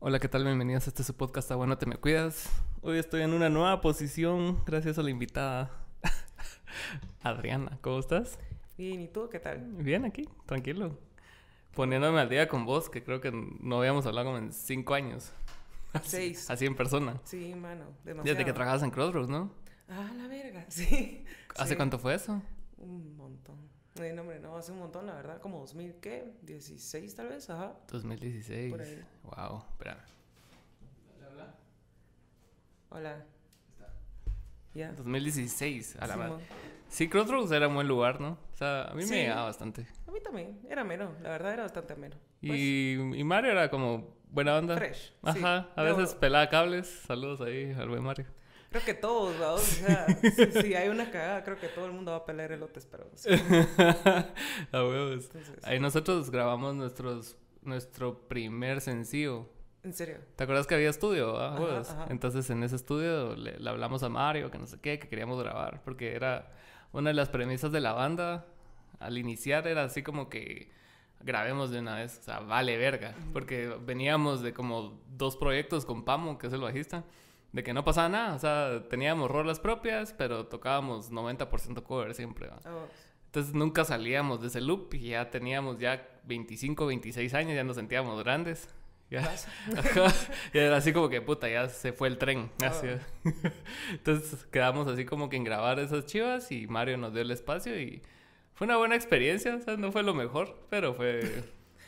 Hola, ¿qué tal? Bienvenidos a este su podcast, Bueno, te me cuidas. Hoy estoy en una nueva posición gracias a la invitada Adriana. ¿Cómo estás? Bien, ¿y tú qué tal? Bien, aquí, tranquilo. Poniéndome al día con vos, que creo que no habíamos hablado como en cinco años. Seis. Así en persona. Sí, mano, demasiado. Desde que trabajas en Crossroads, ¿no? Ah, la verga, sí. ¿Hace cuánto fue eso? Un montón. Eh, no, hombre, no, hace un montón, la verdad, como 2000, ¿qué? 16 tal vez, ajá. 2016. Por ahí. Wow, espérame. Hola. Ya. 2016, a la Sí, madre. Sí, Crossroads era un buen lugar, ¿no? O sea, a mí Sí. me llegaba bastante. A mí también, era menos, la verdad era bastante menos. Y, y Mario era como buena onda. Pues, Fresh. sí. Ajá, a Pero veces pelaba cables. Saludos ahí al buen Mario. Creo que todos. O sea, si, si hay una cagada, creo que todo el mundo va a pelear elotes, pero sí. a huevos. Entonces, Ahí nosotros grabamos nuestros, nuestro primer sencillo. en serio. ¿Te acuerdas que había estudio? Ajá, huevos? ajá. Entonces en ese estudio le, le hablamos a Mario, que no sé qué, que queríamos grabar. Porque era una de las premisas de la banda. Al iniciar era así como que grabemos de una vez. O sea, vale verga. Porque veníamos de como dos proyectos con Pamo, que es el bajista. De que no pasaba nada. O sea, teníamos rolas propias, pero tocábamos 90% cover siempre. vos. Entonces nunca salíamos de ese loop y ya teníamos ya 25, 26 años, ya nos sentíamos grandes. Ya. Y era así como que puta, ya se fue el tren. Ah. Entonces quedamos así como que en grabar esas chivas y Mario nos dio el espacio y fue una buena experiencia, o sea, no fue lo mejor, pero fue...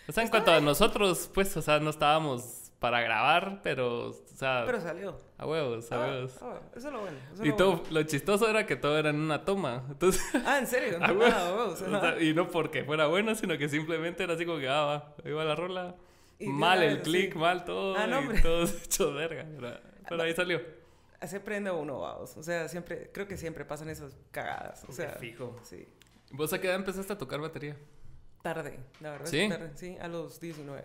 O sea, en cuanto a nosotros, pues, o sea, no estábamos para grabar, pero, o sea, Pero salió. a huevos, a Ah, huevos. ah, eso es lo bueno. eso es Y lo todo, bueno. lo chistoso era que todo era en una toma. Entonces, Ah, ¿en serio? Ah, Ah, huevo. huevos, O sea, y no porque fuera bueno, sino que simplemente era así como que, ah, va, ahí va la rola. Y mal el vez, click, sí. mal todo, Ah, no, y todo hecho verga. Pero, pero ahí salió. Así aprende uno, vamos. O sea, siempre, creo que siempre pasan esas cagadas. O sea, fijo. sí. ¿Vos a qué edad empezaste a tocar batería? Tarde, la verdad. ¿Sí? ¿Sí? Tarde, sí, a los 19.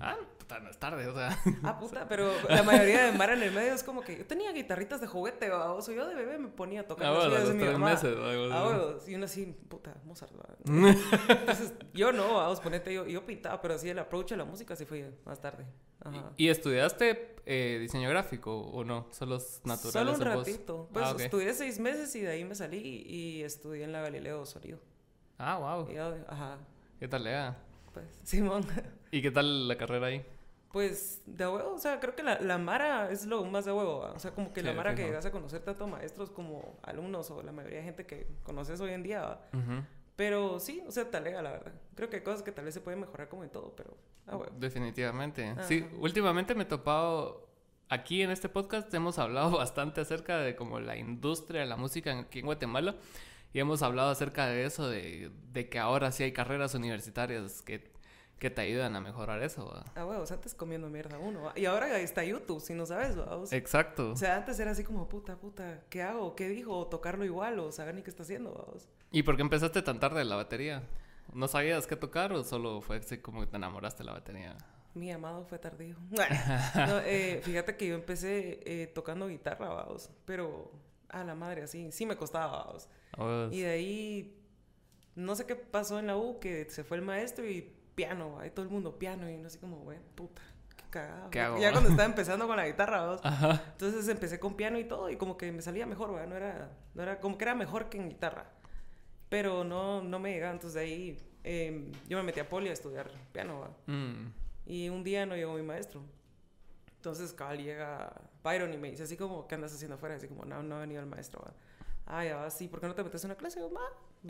Ah, puta, es tarde, o sea. Ah, puta, pero la mayoría de Mara en el medio es como que yo tenía guitarritas de juguete, vamos. Yo de bebé me ponía a tocar Ah, bueno, mi tres mamá. meses. o Ah. Y uno así, puta, Mozart. Entonces, yo no, vamos, ponete, yo, yo pintaba, pero así el approach a la música sí fue más tarde. Ajá. ¿Y, y estudiaste eh, diseño gráfico o no? Solo es natural Solo un en vos? ratito. Pues Ah, ok. estudié seis meses y de ahí me salí y, y estudié en la Galileo Sonido. Ah, wow. Y audio, ajá. ¿Qué tal, Lea? Pues, Simón. ¿Y qué tal la carrera ahí? Pues de huevo, o sea, creo que la, la Mara es lo más de huevo, ¿va? o sea, como que la Sí, Mara que llegas a conocer tanto maestros como alumnos o la mayoría de gente que conoces hoy en día, ¿va? Ujú. pero sí, o sea, talega la verdad. Creo que hay cosas que tal vez se pueden mejorar como en todo, pero ah, huevo. Definitivamente. Ajá. Sí, últimamente me he topado. Aquí en este podcast hemos hablado bastante acerca de como la industria de la música aquí en Guatemala. Y hemos hablado acerca de eso, de, de que ahora sí hay carreras universitarias que, que te ayudan a mejorar eso. ¿va? Ah, huevos, antes comiendo mierda uno, ¿va? y ahora está YouTube, si no sabes, ¿va? O sea, Exacto. o sea, antes era así como, puta, puta, ¿qué hago? ¿Qué dijo? O tocarlo igual, o saber ni qué está haciendo, vamos. ¿Y por qué empezaste tan tarde en la batería? ¿No sabías qué tocar o solo fue así como que te enamoraste de la batería? Mi amado fue tardío. No, eh, fíjate que yo empecé eh, tocando guitarra, vamos, pero a la madre, así, sí me costaba, vamos. Oh, Y de ahí, no sé qué pasó en la U, que se fue el maestro y piano, ahí todo el mundo piano, y no sé como, güey, puta, qué cagado. ¿Qué hago, Ya va? cuando estaba empezando con la guitarra, vamos. Ajá. Entonces empecé con piano y todo, y como que me salía mejor, ¿verdad? No era, no era, como que era mejor que en guitarra. Pero no, no me llegaba, entonces de ahí eh, yo me metí a poli a estudiar piano, ¿verdad? Mm. Y un día no llegó mi maestro. Entonces, cabal, llega Byron y me dice así como, ¿qué andas haciendo afuera? Así como, no, no ha venido el maestro. ¿va? Ah, ya va, sí, ¿por qué no te metes en una clase? Yo,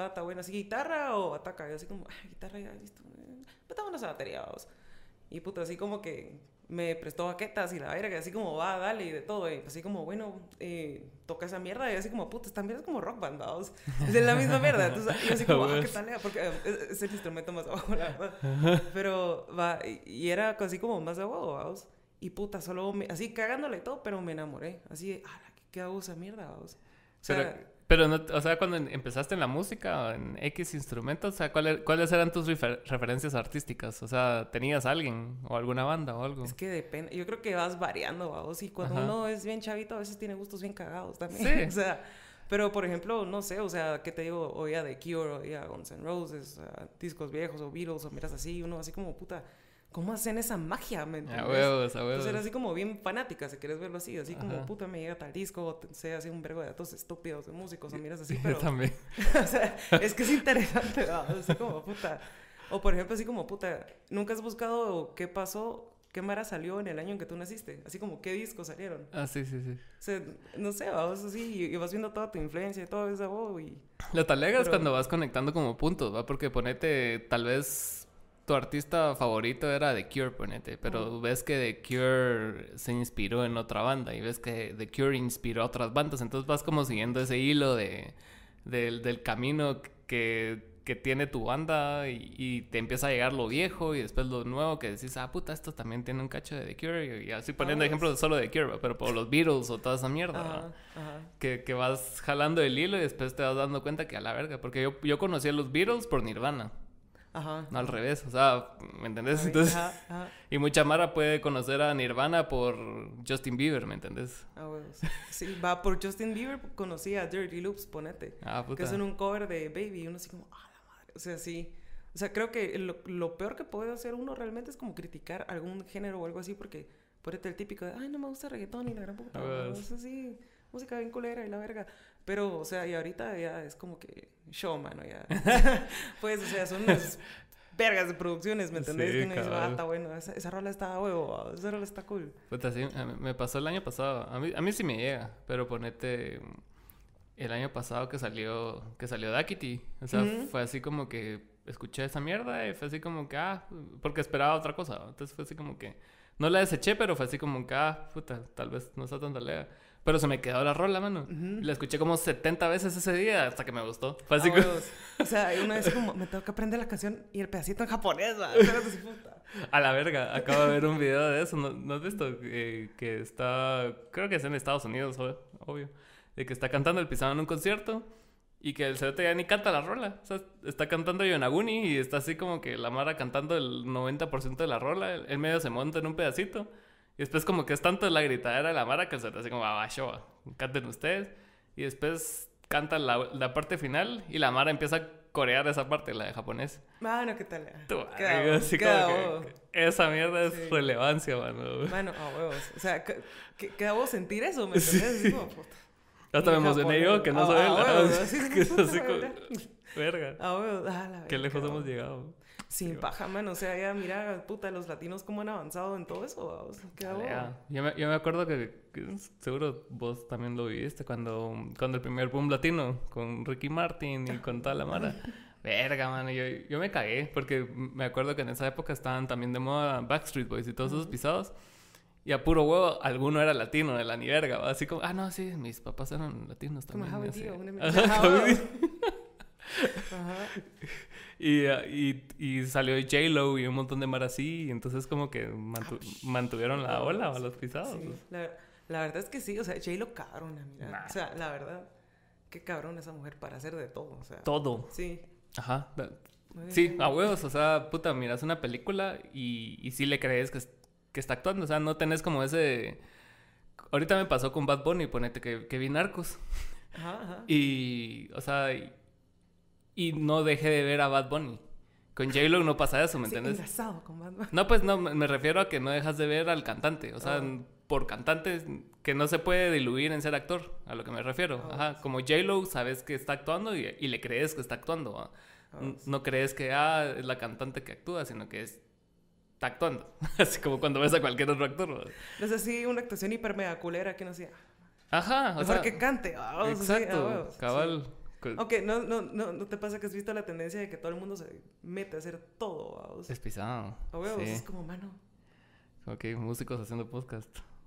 está buena. ¿Así guitarra o ataca? Y yo así como, ah, guitarra ya, listo. Eh, Metámonos a batería, vamos. Y puta, así como que me prestó baquetas y la verga, así como, va, dale, y de todo. Y así como, bueno, eh, toca esa mierda. Y así como, puta, esta mierda es como rock band, vamos. Es la misma mierda. Entonces, yo así como, ah, ¿qué tal? Porque eh, es, es el instrumento más abajo, la verdad. Pero, va, y, y era así como más de huevo, vamos. Y puta, solo me, así cagándole y todo, pero me enamoré. Así de, ah, ¿qué hago esa mierda, vamos? O sea, Pero, pero no, o sea, cuando empezaste en la música, o en X instrumentos, o sea, ¿cuáles, cuáles eran tus refer- referencias artísticas? O sea, ¿tenías alguien o alguna banda o algo? es que depende. Yo creo que vas variando, vamos. Y cuando Ajá. uno es bien chavito, a veces tiene gustos bien cagados también. Sí. o sea, pero por ejemplo, no sé, o sea, ¿qué te digo? Oía The Cure, oía Guns N' Roses, o sea, discos viejos o Beatles, o miras así, uno así como puta. ¿Cómo hacen esa magia? ¿Me A huevos, a Entonces era huevos. así como bien fanática, si quieres verlo así, así como, Ajá. puta, me llega tal disco, o sé así un vergo de datos estúpidos de músicos, o miras así, Yo pero, también. o sea, es que es interesante, ¿va? así como, puta, o por ejemplo, así como, puta, ¿nunca has buscado qué pasó, qué Mara salió en el año en que tú naciste? Así como, ¿qué discos salieron? Ah, sí, sí, sí. O sea, no sé, vamos así, y, vas viendo toda tu influencia y todo eso, oh, y... Lo talega es Pero- cuando vas conectando como puntos, ¿va? Porque ponete, tal vez tu artista favorito era The Cure, ponete, pero ves que The Cure se inspiró en otra banda y ves que The Cure inspiró a otras bandas, entonces vas como siguiendo ese hilo de, del, del camino que, que tiene tu banda y, y te empieza a llegar lo viejo y después lo nuevo que decís, ah, puta, esto también tiene un cacho de The Cure y, así poniendo Ah, ejemplos solo de The Cure, pero por los Beatles o toda esa mierda. Ajá, ajá. que, que vas jalando el hilo y después te vas dando cuenta que a la verga. Porque yo, yo conocí a los Beatles por Nirvana, Ajá. no al revés. O sea, ¿me entendés? Entonces, ajá, ajá. y mucha Mara puede conocer a Nirvana por Justin Bieber, ¿me entendés? Ah, huevos. Sí, va por Justin Bieber, conocí a Dirty Loops, ponete. Ah, puta. Que es un cover de Baby. Y uno así como, ah, la madre. O sea, sí. O sea, creo que lo, lo peor que puede hacer uno realmente es como criticar algún género o algo así, porque ponete el típico de, ay, no me gusta reggaetón y la gran puta. ¿no? Es así, música bien culera y la verga. Pero, o sea, y ahorita ya es como que show, mano, ya. pues, o sea, son unas vergas de producciones, ¿me entendés? Sí, que uno dice, ah, está bueno, esa, esa rola está huevo, esa rola está cool. Puta, sí, mí- me pasó el año pasado. A mí, a mí sí me llega, pero ponete el año pasado que salió que salió Dakity. O sea, Ujú. fue así como que escuché esa mierda y fue así como que, ah, porque esperaba otra cosa. Entonces fue así como que, no la deseché, pero fue así como que, ah, puta, tal vez no está tan talega. Pero se me quedó la rola, mano. Ujú. Y la escuché como 70 veces ese día hasta que me gustó. Fue así como. O sea, una vez como, me tengo que aprender la canción y el pedacito en japonés, a la verga. Acabo de ver un video de eso. ¿No, no has visto? Eh, que está, creo que es en Estados Unidos, ob- obvio. De que está cantando el pisado en un concierto. Y que el cerote ya ni canta la rola. O sea, está cantando Yonaguni y está así como que la Mara cantando el 90% de la rola. Él medio se monta en un pedacito. Y después como que es tanto la gritadera de la Mara que el cerote así como, ah, va, show, canten ustedes. Y después canta la, la parte final y la Mara empieza a corear esa parte, la de japonés. Mano, ¿qué tal? Tú, Queda amigo, así queda como huevo. que esa mierda es Sí. relevancia, mano. Mano, a huevos. O sea, queda vos sentir eso, ¿me entendés? Así como, puta. Hasta me emocioné yo que no Ah, soy él. ah, verga. Ah, Qué lejos hemos huevos. Llegado. Sin paja, mano. O sea, ya mira, puta, los latinos cómo han avanzado en todo eso, vamos. Queda huevo. Alea. Yo me, yo me acuerdo que, que seguro vos también lo viviste cuando, cuando el primer boom latino con Ricky Martin y con toda la mara. Verga, mano, yo, yo me cagué porque me acuerdo que en esa época estaban también de moda Backstreet Boys y todos esos pisados. Y a puro huevo, alguno era latino de la ni verga, ¿va? así como, ah, no, sí, mis papás eran latinos Como también. Javi Ajá. Ah, Javi. Dio. Ajá. Y, y, y salió J-Lo y un montón de mar así, y entonces como que mantu- mantuvieron la ola a los pisados. Sí, la, la verdad es que sí, o sea, J-Lo cabrona, mira. Nah. O sea, la verdad, qué cabrón esa mujer para hacer de todo, o sea. Todo. Sí. Ajá. Sí, a huevos, o sea, puta, miras una película y, y sí le crees que, que está actuando, o sea, no tenés como ese... Ahorita me pasó con Bad Bunny, ponete que, que vi Narcos. Ajá, ajá. Y, o sea, y, y no dejé de ver a Bad Bunny. Con J-Lo no pasa eso, ¿me Sí, entiendes? con Batman. No, pues no, me refiero a que no dejas de ver al cantante. O sea, Ah. por cantante que no se puede diluir en ser actor, a lo que me refiero. Ah, Ajá, como J-Lo sabes que está actuando y, y le crees que está actuando. Ah, sí. No crees que ah, es la cantante que actúa, sino que es, está actuando. Así como cuando ves a cualquier otro actor. ¿va? Es así una actuación hiper mega culera que no sé. Ajá, o Mejor sea, que cante. ah, así, exacto, ah, huevos, cabal. Sí. Ok, no, no, no, ¿no te pasa que has visto la tendencia de que todo el mundo se mete a hacer todo? vamos? Es pisado. A huevos, sí. es como, mano, que músicos haciendo podcast.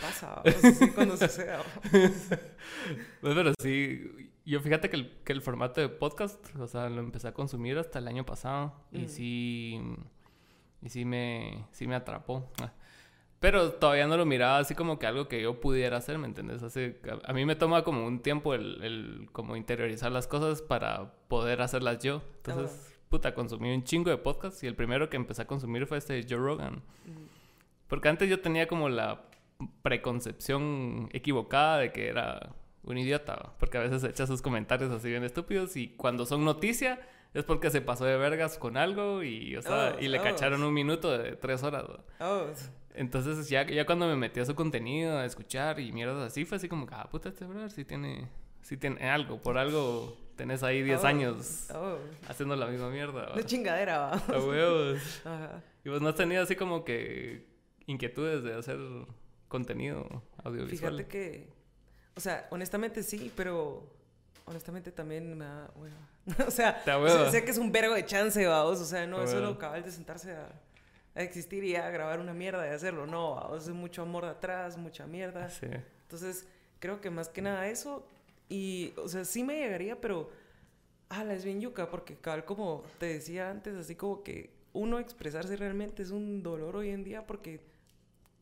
Pasa, cuando suceda. vamos. Pues, pero sí, yo fíjate que el, que el formato de podcast, o sea, lo empecé a consumir hasta el año pasado y Mm. sí, y sí me, sí me atrapó. Pero todavía no lo miraba así como que algo que yo pudiera hacer, ¿me entiendes? Hace, a, a mí me toma como un tiempo el, el como interiorizar las cosas para poder hacerlas yo. Entonces, puta, consumí un chingo de podcasts y el primero que empecé a consumir fue este Joe Rogan. Mm, Porque antes yo tenía como la preconcepción equivocada de que era un idiota, porque a veces echa sus comentarios así bien estúpidos y cuando son noticia es porque se pasó de vergas con algo y, o sea, Oh, y le oh. cacharon un minuto de tres horas. ¿va? Entonces ya, ya cuando me metí a su contenido, a escuchar y mierdas así, fue así como, que, ah, puta, este brother sí tiene, sí tiene algo, por algo tenés ahí 10 oh, años Oh, haciendo la misma mierda. ¿va? de chingadera, va. A huevos. Ajá. Y vos no has tenido así como que inquietudes de hacer contenido audiovisual. Fíjate que, o sea, honestamente sí, pero honestamente también me da hueva. o sea, sé, sé que es un vergo de chance, vamos. O sea, no es solo cabal de sentarse a, a existir y a grabar una mierda y hacerlo. No, es mucho amor de atrás, mucha mierda. Sí. Entonces, creo que más que nada eso. Y, o sea, sí me llegaría, pero. Ah, es bien yuca, porque cabal, como te decía antes, así como que uno expresarse realmente es un dolor hoy en día porque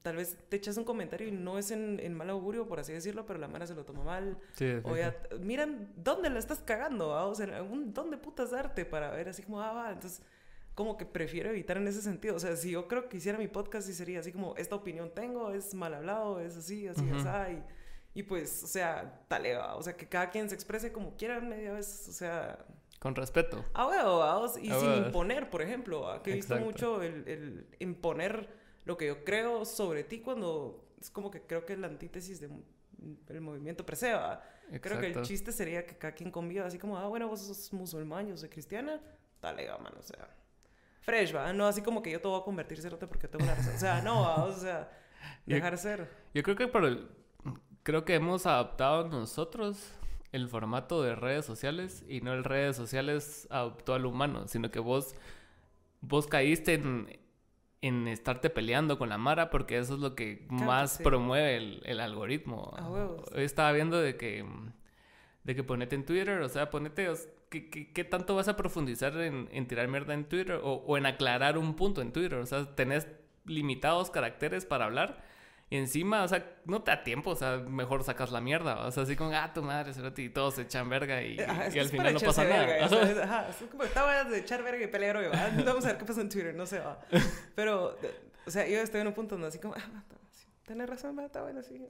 tal vez te echas un comentario y no es en, en mal augurio, por así decirlo, pero la mara se lo toma mal. Sí, O ya, miran dónde la estás cagando, ¿va? o sea, dónde putas darte para ver así como, ah, va, entonces como que prefiero evitar en ese sentido. O sea, si yo creo que hiciera mi podcast y sería así como, esta opinión tengo, es mal hablado, es así, así, Ujú. así. Y, y pues, o sea, tal va. O sea, que cada quien se exprese como quiera media vez, o sea, Con respeto. a huevo, sea, y A sin huevo. imponer, por ejemplo, ¿va? que he visto mucho el, el imponer lo que yo creo sobre ti cuando es como que creo que es la antítesis del movimiento presea. Creo que el chiste sería que cada quien conviva así como, ah, bueno, vos sos musulmán, yo soy cristiana, dale, va, mano, o sea, fresh, va, no así como que yo te voy a convertir cerote porque tengo una razón, o sea, no, va, o sea, Yo- dejar ser. Yo creo que por el... Creo que hemos adaptado nosotros el formato de redes sociales y no el redes sociales adoptó al humano, sino que vos, vos caíste en, en estarte peleando con la Mara porque eso es lo que más promueve el, el algoritmo. A huevos. Hoy estaba viendo de que, de que ponete en Twitter, o sea, ponete, ¿qué, qué, qué tanto vas a profundizar en, en tirar mierda en Twitter o, o en aclarar un punto en Twitter? O sea, tenés limitados caracteres para hablar. Y encima, o sea, no te da tiempo, o sea, mejor sacas la mierda, o sea, así como, ah, tu madre, cerote", y todos se echan verga y, Ajá, es y al es final no pasa nada. verga, Ajá. ¿sabes? Ajá, es como estaba de echar verga y pelear. Vamos a ver qué pasa en Twitter, no sé, va. Pero, o sea, yo estoy en un punto donde así como, ah, tenés razón, va, está bueno, sí.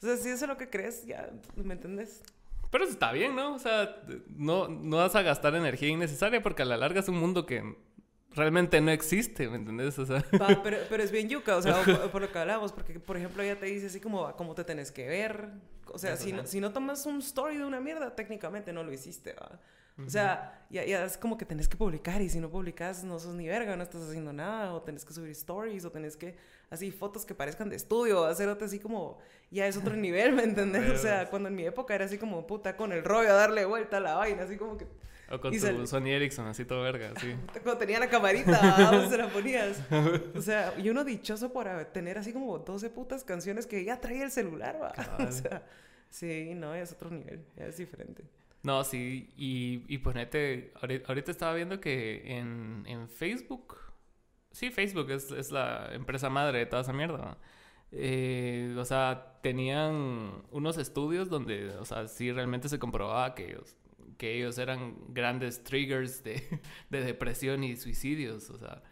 O sea, si eso es lo que crees, ya, ¿me entendés? Pero está bien, ¿no? O sea, no, no vas a gastar energía innecesaria porque a la larga es un mundo que realmente no existe, ¿me entendés? O sea, Va, pero, pero es bien yuca, o sea, por, por lo que hablamos, porque, por ejemplo, ella te dice así como, "Ah, cómo te tenés que ver. O sea, si no, si no tomas un story de una mierda, técnicamente no lo hiciste, ¿va? O sea, ya, ya es como que tenés que publicar y si no publicas no sos ni verga, no estás haciendo nada, o tenés que subir stories, o tenés que, así, fotos que parezcan de estudio, hacer otro así como, ya es otro nivel, ¿me entendés? O sea, cuando en mi época era así como, puta, con el rollo a darle vuelta a la vaina, así como que, o con tu sal- Sony Ericsson, así todo verga, así. cuando tenía la camarita, ¿a dónde se la ponías? O sea, y uno dichoso por tener así como 12 putas canciones que ya traía el celular, va. O sea, sí, no, ya es otro nivel, ya es diferente. No, sí, y, y ponete, ahorita, ahorita estaba viendo que en, en Facebook, sí, Facebook es, es la empresa madre de toda esa mierda. Eh, o sea, tenían unos estudios donde, o sea, sí realmente se comprobaba que ellos, que ellos eran grandes triggers de, de depresión y suicidios, o sea,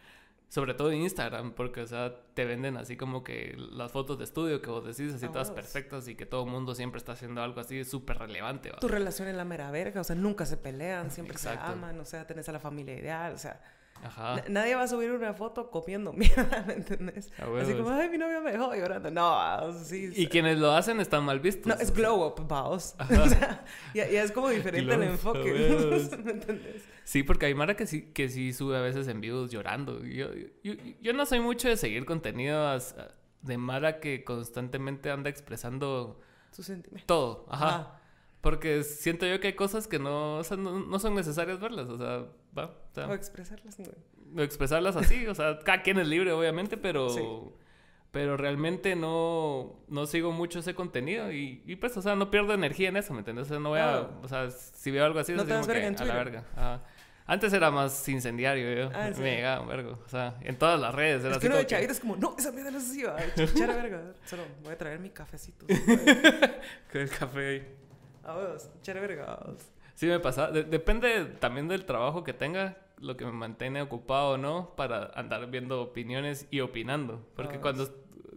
sobre todo en Instagram, porque, o sea, te venden así como que las fotos de estudio que vos decís, así todas perfectas y que todo el mundo siempre está haciendo algo así súper relevante, ¿va? Tu relación es la mera verga, o sea, nunca se pelean, siempre Exacto. se aman, o sea, tenés a la familia ideal, o sea, Ajá. na- nadie va a subir una foto comiendo mierda, ¿me entendés? A Así como, ay, mi novio me dejó llorando. No, sí. Y quienes lo hacen están mal vistos. No, es glow up, vaos. O sea, ya, ya es como diferente el Glow enfoque. ¿me entendés? Sí, porque hay Mara que sí, que sí sube a veces en vivos llorando. Yo, yo, yo no soy mucho de seguir contenidos ah, de Mara que constantemente anda expresando Su sentimiento. todo. Ajá. Ah. Porque siento yo que hay cosas que no, o sea, no, no son necesarias verlas. O sea, va. O sea, O expresarlas, güey. o expresarlas así. O sea, cada quien es libre, obviamente, pero... Sí. Pero realmente no, no sigo mucho ese contenido y, y pues, o sea, no pierdo energía en eso, ¿me entiendes? O sea, no voy a, Ah. o sea, si veo algo así, No es te como verga en a la verga. Ajá. Antes era más incendiario, yo. Ah, ¿en me llegaba un vergo. O sea, en todas las redes era Es así que uno de que- chavito es como, no, esa mierda no es así, va. Verga. Solo voy a traer mi cafecito. con el café ahí. A vos, echar a verga. a vos. Sí, me pasa. de- depende también del trabajo que tenga, lo que me mantiene ocupado o no, para andar viendo opiniones y opinando. Porque Ah, cuando,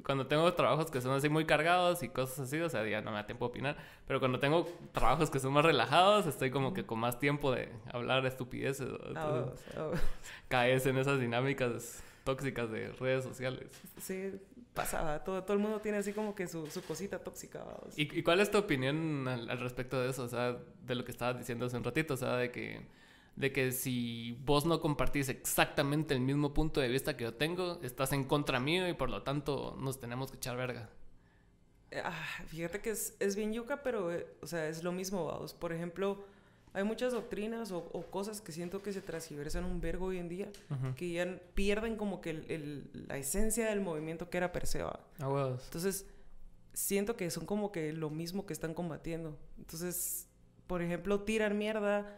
cuando tengo trabajos que son así muy cargados y cosas así, o sea, ya no me da tiempo de opinar. Pero cuando tengo trabajos que son más relajados, estoy como que con más tiempo de hablar estupideces. Ah, ah, caes en esas dinámicas tóxicas de redes sociales. Sí, pasaba. Todo, todo el mundo tiene así como que su, su cosita tóxica. ¿Y, ¿Y, cuál es tu opinión al, al, respecto de eso? O sea, de lo que estabas diciendo hace un ratito, o sea, de que, de que si vos no compartís exactamente el mismo punto de vista que yo tengo, estás en contra mío y por lo tanto nos tenemos que echar verga. Ah, fíjate que es, es bien yuca, pero, eh, o sea, es lo mismo, vamos. Por ejemplo hay muchas doctrinas o, cosas que siento que se transgiversan un vergo hoy en día, que ya pierden como que el, la esencia del movimiento que era Perseo. Ah, Entonces, siento que son como que lo mismo que están combatiendo. Entonces, por ejemplo, tiran mierda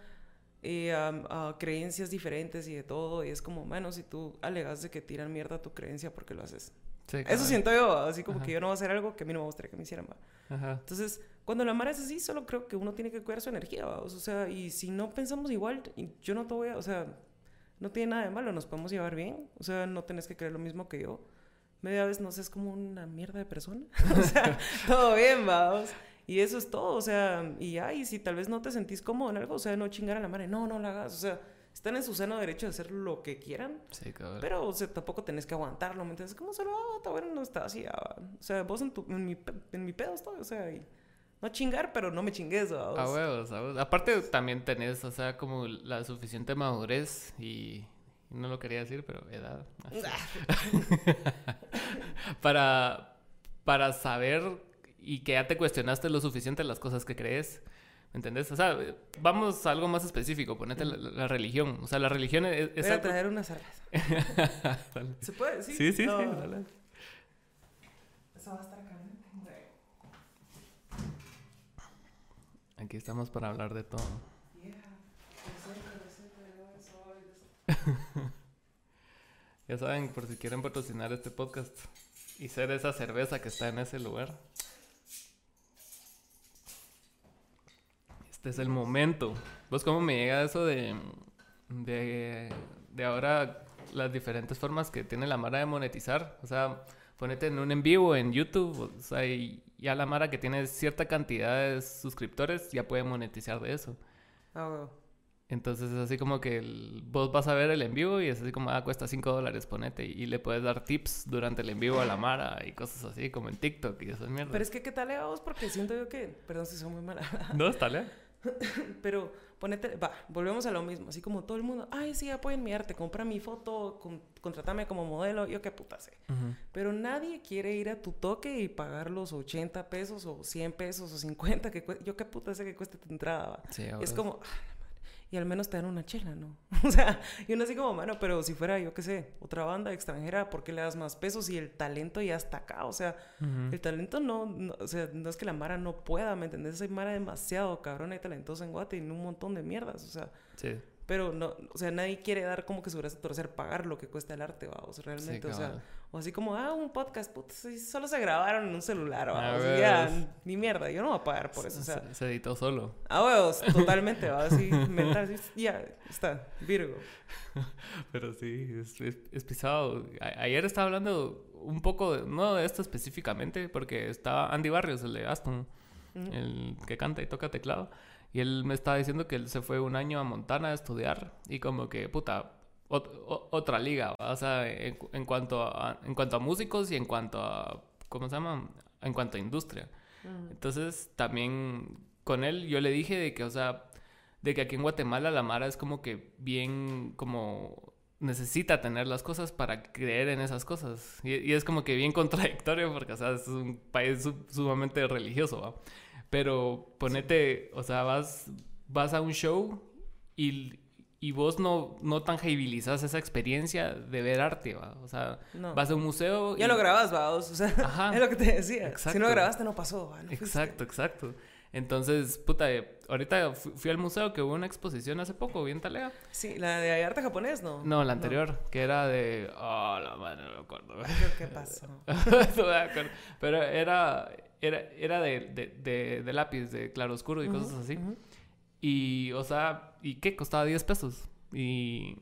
eh, a, creencias diferentes y de todo, y es como, bueno, si tú alegas de que tiran mierda a tu creencia, ¿por qué lo haces? Eso siento yo, así como que yo no voy a hacer algo que a mí no me gustaría que me hicieran. Entonces, cuando la mara es así, solo creo que uno tiene que cuidar su energía, o sea, y si no pensamos igual, yo no te voy a, o sea, no tiene nada de malo, nos podemos llevar bien, o sea, no tenés que creer lo mismo que yo. Media vez no sé, es como una mierda de persona, o sea, todo bien, vamos. Y eso es todo, o sea, y ya, y si tal vez no te sentís cómodo en algo, o sea, no chingar a la madre, no, no la hagas, o sea, están en su seno derecho de hacer lo que quieran. Sí, cabrón. Pero, o sea, tampoco tenés que aguantarlo, ¿me entiendes? ¿Cómo se lo hago? Está bueno, no está así. Ah, o sea, vos en, tu, en, mi, en mi pedo estoy, o sea, y no chingar, pero no me chingues. A huevos, a huevos. Aparte, también tenés, o sea, como la suficiente madurez y. No lo quería decir, pero edad. para, para saber y que ya te cuestionaste lo suficiente las cosas que crees ¿Me entendés? O sea, vamos a algo más específico, ponete la, religión. O sea, la religión es... es Voy a traer una cerveza. ¿Se puede? Sí, sí, sí. sí dale. Eso va a estar caliente. Aquí estamos para hablar de todo. ya saben, por si quieren patrocinar este podcast y ser esa cerveza que está en ese lugar. este es el momento. ¿Vos cómo me llega eso de, de, de ahora las diferentes formas que tiene la Mara de monetizar? O sea, ponete en un en vivo en YouTube, o sea, y ya la Mara que tiene cierta cantidad de suscriptores ya puede monetizar de eso. Ah, Entonces es así como que vos vas a ver el en vivo y es así como, ah, cuesta 5 dólares, ponete. Y, le puedes dar tips durante el en vivo a la Mara y cosas así, como en TikTok y esas mierdas. Pero es que, ¿qué tal vos? Porque siento yo que, perdón si soy muy mala. no, está. Pero ponete, va, volvemos a lo mismo, así como todo el mundo, ay, sí, apoyen mi arte, compra mi foto, con, contratame como modelo, yo qué puta sé. Pero nadie quiere ir a tu toque y pagar los 80 pesos o 100 pesos o 50, que yo qué puta sé que cueste tu entrada. es como, y al menos te dan una chela, ¿no? o sea, y uno así como, bueno, pero si fuera, yo qué sé, otra banda extranjera, ¿por qué le das más pesos y el talento ya está acá? O sea, el talento no, o sea, no es que la Mara no pueda, ¿me entendés? Hay Mara demasiado cabrón y talentosa en Guate y en un montón de mierdas, o sea. Sí. Pero no, o sea, nadie quiere dar como que su brazo torcer pagar lo que cuesta el arte, vamos, realmente, o sea, o así como, ah, un podcast, puto, solo se grabaron en un celular, ya, ni mierda, yo no voy a pagar por eso, o sea. Se, editó solo. Ah, huevos, totalmente, va, así, mental, ya, está, Virgo. Pero sí, es, es, pisado. ayer estaba hablando un poco, no de esto específicamente, porque estaba Andy Barrios, el de Aston, el que canta y toca teclado. Y él me estaba diciendo que él se fue un año a Montana a estudiar y como que, puta, otra liga, o sea, en, cuanto a, en cuanto a músicos y en cuanto a, ¿cómo se llama? En cuanto a industria. Entonces, también con él yo le dije de que, o sea, de que aquí en Guatemala la Mara es como que bien, como necesita tener las cosas para creer en esas cosas. Y, es como que bien contradictorio porque, o sea, es un país sumamente religioso, ¿va? Pero ponete, o sea, vas, vas a un show y, y vos no, no tangibilizas esa experiencia de ver arte, ¿va? O sea, vas a un museo. Ya lo grabas, va, o sea, es lo que te decía. Si no grabaste, no pasó, exacto, exacto. Entonces, puta, ahorita fui, al museo que hubo una exposición hace poco, bien talea. Sí, la de arte japonés, ¿no? No, la anterior, que era de. Oh, la madre, no me acuerdo. ¿Qué pasó? no me acuerdo. Pero era era, era de, de, de, lápiz, de claroscuro y cosas así. Y, o sea, ¿y qué? Costaba 10 pesos. Y,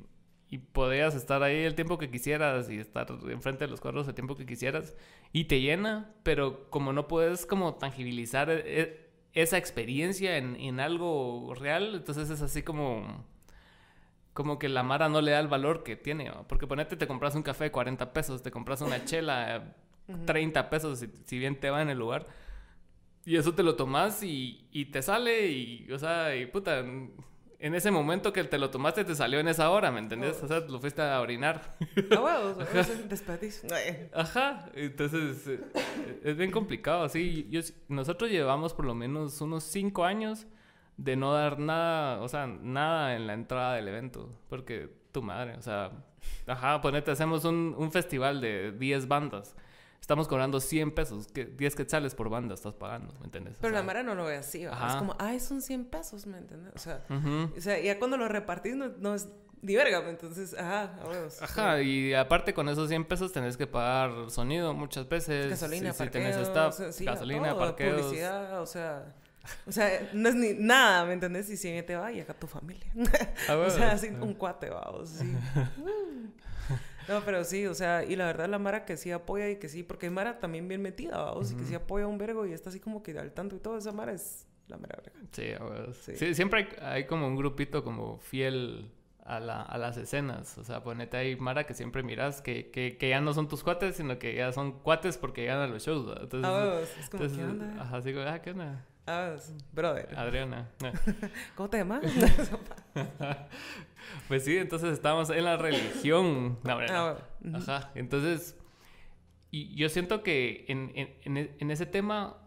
y podías estar ahí el tiempo que quisieras y estar enfrente de los cuadros el tiempo que quisieras y te llena, pero como no puedes como tangibilizar e, e, esa experiencia en, en algo real, entonces es así como como que la Mara no le da el valor que tiene. Porque ponete, te compras un café de 40 pesos, te compras una chela 30 pesos, si, si, bien te va en el lugar. Y eso te lo tomas y, y, te sale y, o sea, y puta, en ese momento que te lo tomaste te salió en esa hora, ¿me entendés? O sea, lo fuiste a orinar. Ah, bueno, desperdicio. Ajá, entonces eh, es bien complicado, así. Yo, nosotros llevamos por lo menos unos 5 años de no dar nada, o sea, nada en la entrada del evento, porque tu madre, o sea, ajá, ponete, hacemos un, un festival de 10 bandas. Estamos cobrando 100 pesos, que 10 quetzales por banda estás pagando, ¿me entiendes? Pero la Mara no lo ve así, es como, ay, son 100 pesos, ¿me entiendes? O sea, o sea ya cuando lo repartís no, es ni verga, entonces, ajá, a Ajá, y aparte con esos 100 pesos tenés que pagar sonido muchas veces. Gasolina, si, parqueos, si staff, gasolina, parqueos. Publicidad, o sea... O sea, no es ni nada, ¿me entendés? Y si te va, y acá tu familia. Ah, o sea, así un cuate, vamos, sí. no, pero sí, o sea, y la verdad la Mara que sí apoya y que sí, porque Mara también bien metida, vamos, y que sí apoya un vergo y está así como que al tanto y todo, esa Mara es la Mara Sí, sí. sí. siempre hay, como un grupito como fiel a, la, a, las escenas. O sea, ponete ahí, Mara, que siempre miras que, que, que, ya no son tus cuates, sino que ya son cuates porque llegan a los shows. Entonces, ah, es como, ¿qué onda? Ajá, así como, ah, ¿qué onda? Ah, brother. Adriana. ¿Cómo te llamas? pues sí, entonces estamos en la religión. No, ah, Ajá. Entonces, y yo siento que en, en, en, ese tema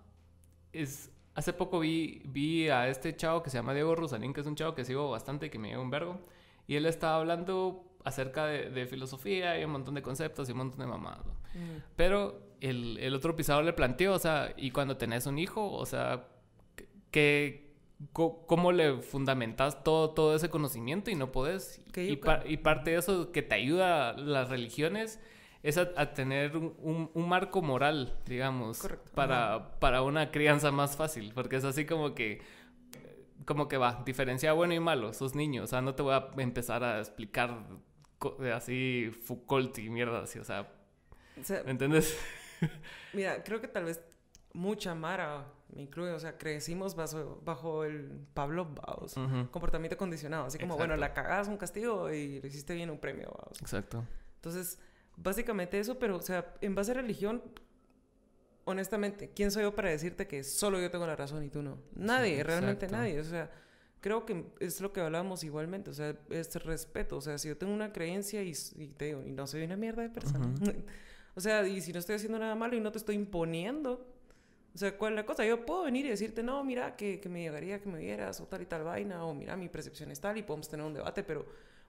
es. Hace poco vi, vi a este chavo que se llama Diego Rosalín, que es un chavo que sigo bastante y que me lleva un vergo. Y él estaba hablando acerca de, filosofía y un montón de conceptos y un montón de mamadas. Pero el, el, otro pisado le planteó, o sea, y cuando tenés un hijo, o sea, que cómo le fundamentas todo, todo ese conocimiento y no podés. Y, y, parte de eso que te ayuda las religiones es a, tener un, un, marco moral, digamos, para, para una crianza más fácil, porque es así como que como que va, diferencia bueno y malo, sos niño, o sea, no te voy a empezar a explicar así Foucault y mierda así, o sea, ¿me entiendes? mira, creo que tal vez mucha Mara me incluye, o sea, crecimos bajo, bajo el Pablo Baos, comportamiento condicionado, así como, bueno, la cagás un castigo y le hiciste bien un premio, Baos. Exacto. Entonces, básicamente eso, pero, o sea, en base a religión, honestamente, ¿quién soy yo para decirte que solo yo tengo la razón y tú no? Nadie, realmente nadie, o sea, creo que es lo que hablábamos igualmente, o sea, es respeto, o sea, si yo tengo una creencia y, te digo, y no soy una mierda de persona, o sea, y si no estoy haciendo nada malo y no te estoy imponiendo, o sea, ¿cuál es la cosa? Yo puedo venir y decirte, no, mira, que, que me llegaría que me vieras o tal y tal vaina, o mira, mi percepción es tal y podemos tener un debate, pero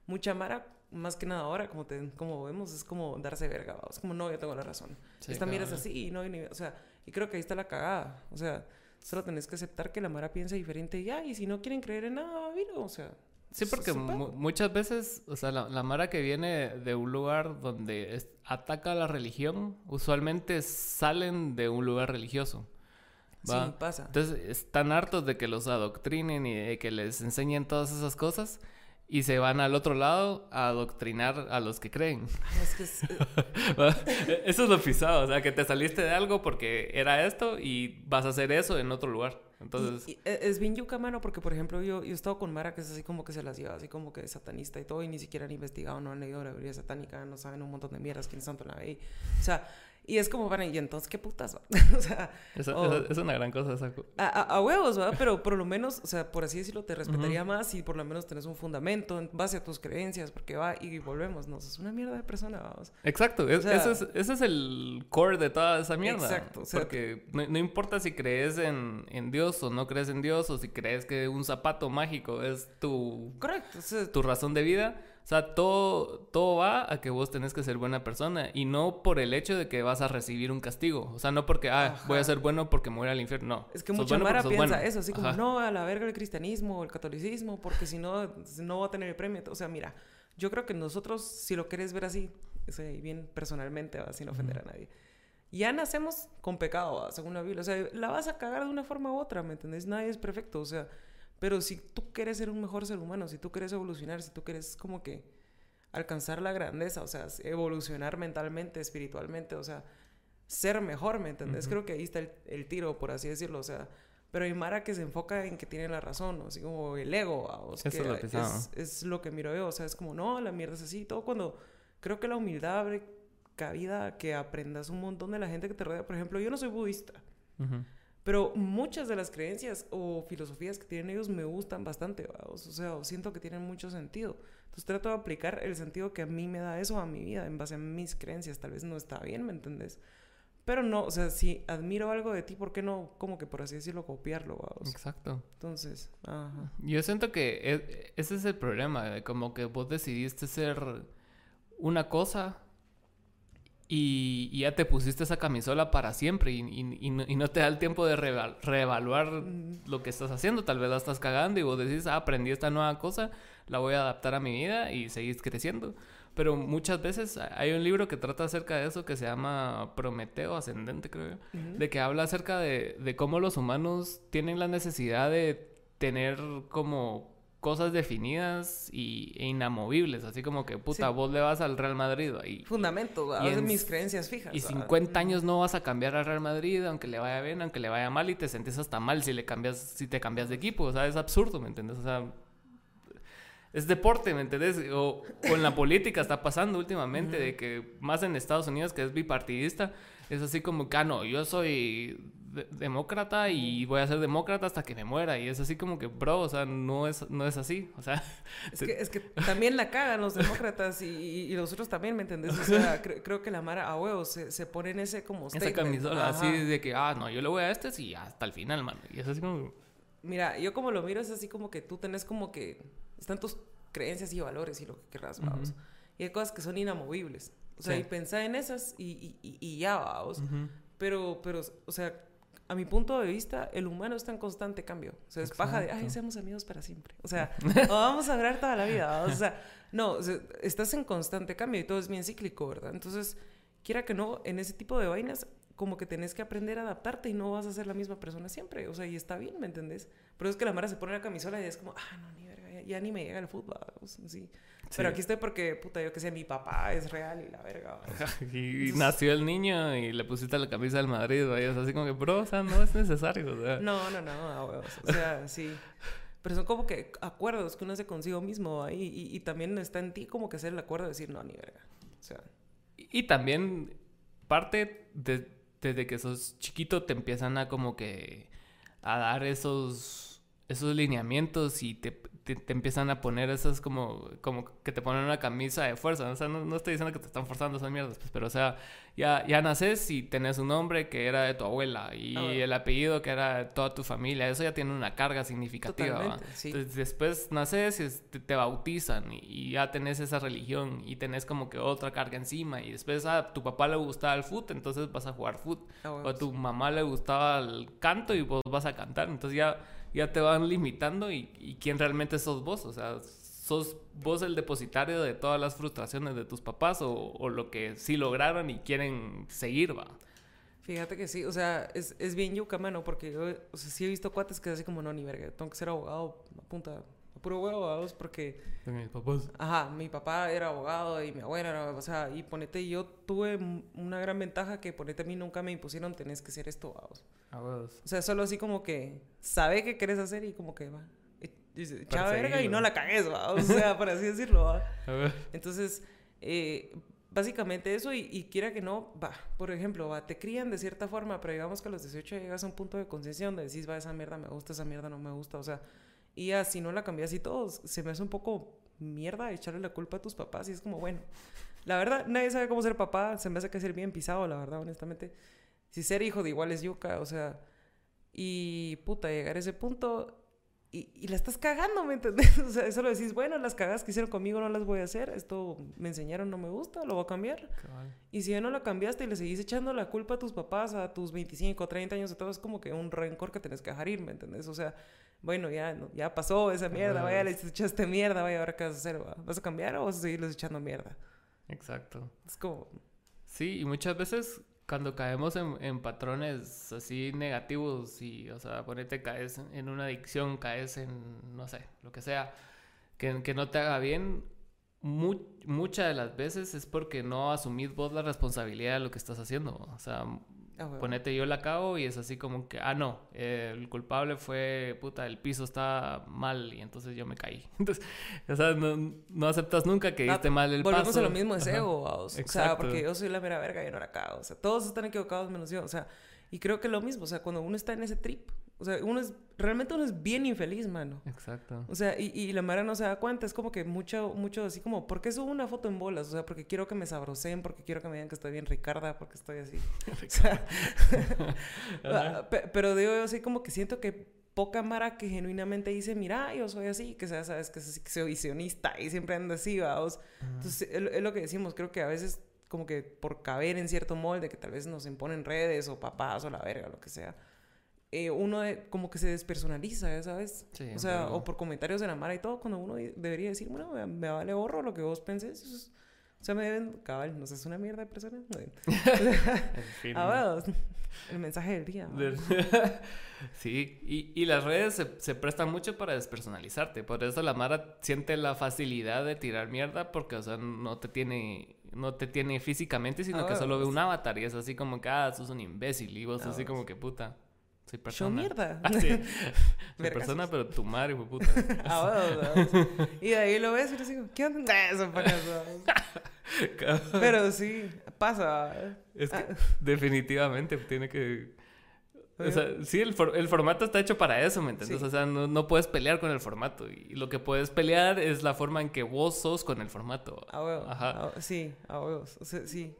mucha mara, más que nada ahora, como, te, como vemos, es como darse verga, es como, no, yo tengo la razón. Esta mira es así y no, y, o sea, y creo que ahí está la cagada, o sea, solo tenés que aceptar que la mara piensa diferente y ya, y si no quieren creer en nada, vino, o sea. Sí, porque muchas veces, o sea, la, la, Mara que viene de un lugar donde ataca la religión, usualmente salen de un lugar religioso. Sí, pasa. Entonces están hartos de que los adoctrinen y de que les enseñen todas esas cosas y se van al otro lado a adoctrinar a los que creen. Es que eh, eso es lo pisado, o sea, que te saliste de algo porque era esto y vas a hacer eso en otro lugar. Entonces... E, es bien yuca, mano, porque por ejemplo yo, yo he estado con Mara que es así como que se las lleva, así como que es satanista y todo, y ni siquiera han investigado, no han leído la Biblia satánica, no saben un montón de mierdas, quién santo la ve. O sea, y es como, bueno, ¿y entonces qué putas? o sea... es una gran cosa esa... A, a, huevos, ¿verdad? Pero por lo menos, o sea, por así decirlo, te respetaría más y por lo menos tenés un fundamento en base a tus creencias, porque va y volvemos, ¿no? Es una mierda de persona, vamos. Exacto, ese, es, ese, es, el core de toda esa mierda. Exacto. O sea, porque no, no, importa si crees en, en, Dios o no crees en Dios, o si crees que un zapato mágico es tu... Correcto. tu razón de vida o sea, todo, todo va a que vos tenés que ser buena persona y no por el hecho de que vas a recibir un castigo. O sea, no porque, ah, voy a ser bueno porque me voy al infierno. No. Es que mucha Mara piensa eso, así como, no, a la verga el cristianismo o el catolicismo, porque si no, no va a tener el premio. O sea, mira, yo creo que nosotros, si lo querés ver así, bien personalmente, sin ofender a nadie, ya nacemos con pecado, según la Biblia. O sea, la vas a cagar de una forma u otra, ¿me entendés? Nadie es perfecto, o sea pero si tú quieres ser un mejor ser humano, si tú quieres evolucionar, si tú quieres como que alcanzar la grandeza, o sea, evolucionar mentalmente, espiritualmente, o sea, ser mejor, ¿me entendés? Creo que ahí está el, tiro, por así decirlo, o sea, pero hay Mara que se enfoca en que tiene la razón, ¿no? así como el ego, o sea, es, es, lo que miro yo, o sea, es como, no, la mierda es así, todo cuando creo que la humildad abre cabida que aprendas un montón de la gente que te rodea, por ejemplo, yo no soy budista, pero muchas de las creencias o filosofías que tienen ellos me gustan bastante, o sea, siento que tienen mucho sentido. Entonces trato de aplicar el sentido que a mí me da eso a mi vida en base a mis creencias. Tal vez no está bien, ¿me entendés? Pero no, o sea, si admiro algo de ti, ¿por qué no, como que por así decirlo, copiarlo? Exacto. Entonces, ajá. Yo siento que e, ese es el problema, como que vos decidiste ser una cosa y, ya te pusiste esa camisola para siempre y, y, no, te da el tiempo de reevaluar lo que estás haciendo. Tal vez la estás cagando y vos decís, ah, aprendí esta nueva cosa, la voy a adaptar a mi vida y seguís creciendo. Pero muchas veces hay un libro que trata acerca de eso que se llama Prometeo Ascendente, creo yo, de que habla acerca de, de cómo los humanos tienen la necesidad de tener como cosas definidas y, e inamovibles, así como que, puta, vos le vas al Real Madrid ahí. Fundamento, y mis creencias fijas. Y 50 años no vas a cambiar al Real Madrid, aunque le vaya bien, aunque le vaya mal, y te sentís hasta mal si le cambias, si te cambias de equipo, o sea, es absurdo, ¿me entiendes? O sea, es deporte, ¿me entendés? O con la política está pasando últimamente, de que más en Estados Unidos, que es bipartidista, es así como que, ah, no, yo soy demócrata y voy a ser demócrata hasta que me muera. Y es así como que, bro, o sea, no es, no es así. O sea, es, que, es que también la cagan los demócratas y, y, los otros también, ¿me entendés? O sea, creo que la Mara a huevos se, se pone en ese como Esa camisola, así de que, ah, no, yo le voy a este y hasta el final, mano. Y es así como. Mira, yo como lo miro es así como que tú tenés como que. Están tus creencias y valores y lo que querrás, vamos. Y hay cosas que son inamovibles. O sea, y pensá en esas y, y, y ya, vamos. Pero, pero, o sea, a mi punto de vista, el humano está en constante cambio. O sea, es paja de, ay, seamos amigos para siempre. O sea, vamos a hablar toda la vida. O sea, no, estás en constante cambio y todo es bien cíclico, ¿verdad? Entonces, quiera que no, en ese tipo de vainas, como que tenés que aprender a adaptarte y no vas a ser la misma persona siempre. O sea, y está bien, ¿me entendés? Pero es que la Mara se pone la camisola y es como, ah, no, ni ya, ni me llega el fútbol. sí. Pero aquí estoy porque, puta, yo que sé, mi papá es real y la verga. y, nació el niño y le pusiste la camisa del Madrid. Es así como que, bro, o sea, no es necesario, o sea. No, no, no, O sea, sí. Pero son como que acuerdos que uno hace consigo mismo ahí. Y, y, también está en ti como que hacer el acuerdo de decir, no, ni verga. O sea. Y, también parte de, desde que sos chiquito te empiezan a como que a dar esos esos lineamientos y te, te, empiezan a poner esas como, como que te ponen una camisa de fuerza. O sea, no, estoy diciendo que te están forzando esas mierdas, pues, pero o sea, ya, ya naces y tenés un nombre que era de tu abuela y ah, el apellido que era de toda tu familia. Eso ya tiene una carga significativa. Entonces, después naces y te, bautizan y, ya tenés esa religión y tenés como que otra carga encima. Y después a tu papá le gustaba el fútbol, entonces vas a jugar fútbol. Ah, o a tu mamá le gustaba el canto y vos vas a cantar. Entonces ya ya te van limitando y, y quién realmente sos vos. O sea, sos vos el depositario de todas las frustraciones de tus papás o, o lo que sí lograron y quieren seguir, va. Fíjate que sí, o sea, es, es bien yuca, mano, porque yo, o sea, sí he visto cuates que es así como, no, ni verga, tengo que ser abogado a punta, a puro huevo, vamos, porque... De mis papás. Ajá, mi papá era abogado y mi abuela era, o sea, y ponete, yo tuve una gran ventaja que ponete a mí nunca me impusieron, tenés que ser esto, vamos. O sea, solo así como que sabe qué querés hacer y como que va. Dice, chava verga y no la cagues, va. O sea, por así decirlo, va. Entonces, eh, básicamente eso y, quiera que no, va. Por ejemplo, va, te crían de cierta forma, pero digamos que a los 18 llegas a un punto de conciencia donde decís, va, esa mierda me gusta, esa mierda no me gusta. O sea, y así no la cambias y todo, se me hace un poco mierda echarle la culpa a tus papás y es como, bueno, la verdad, nadie sabe cómo ser papá, se me hace que ser bien pisado, la verdad, honestamente. Si ser hijo de igual es yuca, o sea, y puta, llegar a ese punto y, y, la estás cagando, ¿me entendés? O sea, solo decís, bueno, las cagadas que hicieron conmigo no las voy a hacer, esto me enseñaron, no me gusta, lo voy a cambiar. Y si ya no lo cambiaste y le seguís echando la culpa a tus papás a tus 25, 30 años, de todo es como que un rencor que tenés que dejar ir, ¿me entendés? O sea, bueno, ya, ya pasó esa mierda, vaya, le echaste mierda, vaya, ahora qué vas a hacer, ¿vas a cambiar o vas a seguirles echando mierda? Exacto. Es como... Sí, y muchas veces cuando caemos en, patrones así negativos y, o sea, ponete, caes en una adicción, caes en, no sé, lo que sea, que, que no te haga bien, muchas de las veces es porque no asumís vos la responsabilidad de lo que estás haciendo. O sea, Ah, Ponete yo la cago y es así como que, ah, no, el culpable fue, puta, el piso está mal y entonces yo me caí. Entonces, o sea, no, aceptas nunca que diste mal el volvemos paso. Volvemos a lo mismo, es ego, o sea, porque yo soy la mera verga y yo no la cago. O sea, todos están equivocados menos yo, o sea, y creo que lo mismo, o sea, cuando uno está en ese trip, o sea, uno es, realmente uno es bien infeliz, mano. Exacto. O sea, y, y la Mara no se da cuenta, es como que mucho, mucho así como, ¿por qué subo una foto en bolas? O sea, porque quiero que me sabroseen, porque quiero que me digan que estoy bien Ricarda, porque estoy así. o sea, ah, pero digo así como que siento que poca Mara que genuinamente dice, mira, yo soy así, que sea, sabes, que soy visionista y siempre ando así, vamos. Entonces, es, lo que decimos, creo que a veces como que por caber en cierto molde que tal vez nos imponen redes o papás o la verga, lo que sea eh, uno como que se despersonaliza, ¿sabes? Sí, o sea, o por comentarios de la Mara y todo, cuando uno debería decir, bueno, me, vale gorro lo que vos penses. O sea, me deben, cabal, no sé, es una mierda de persona. ah, bueno, el mensaje del día. sí, y, y, las redes se, se, prestan mucho para despersonalizarte. Por eso la Mara siente la facilidad de tirar mierda porque, o sea, no te tiene no te tiene físicamente, sino que solo ve un avatar y es así como que, ah, sos un imbécil y vos así como que puta. Soy persona. Yo mierda. Ah, sí. Soy persona, pero tu madre fue puta. ah, bueno, Y de ahí lo ves y le digo, ¿qué onda? Eso Pero sí, pasa. Es que ah. definitivamente tiene que... O sea, sí, el, el, formato está hecho para eso, ¿me entiendes? O sea, no, no, puedes pelear con el formato. Y lo que puedes pelear es la forma en que vos sos con el formato. Ah, bueno. Ajá. sí, a huevos. O sea, sí.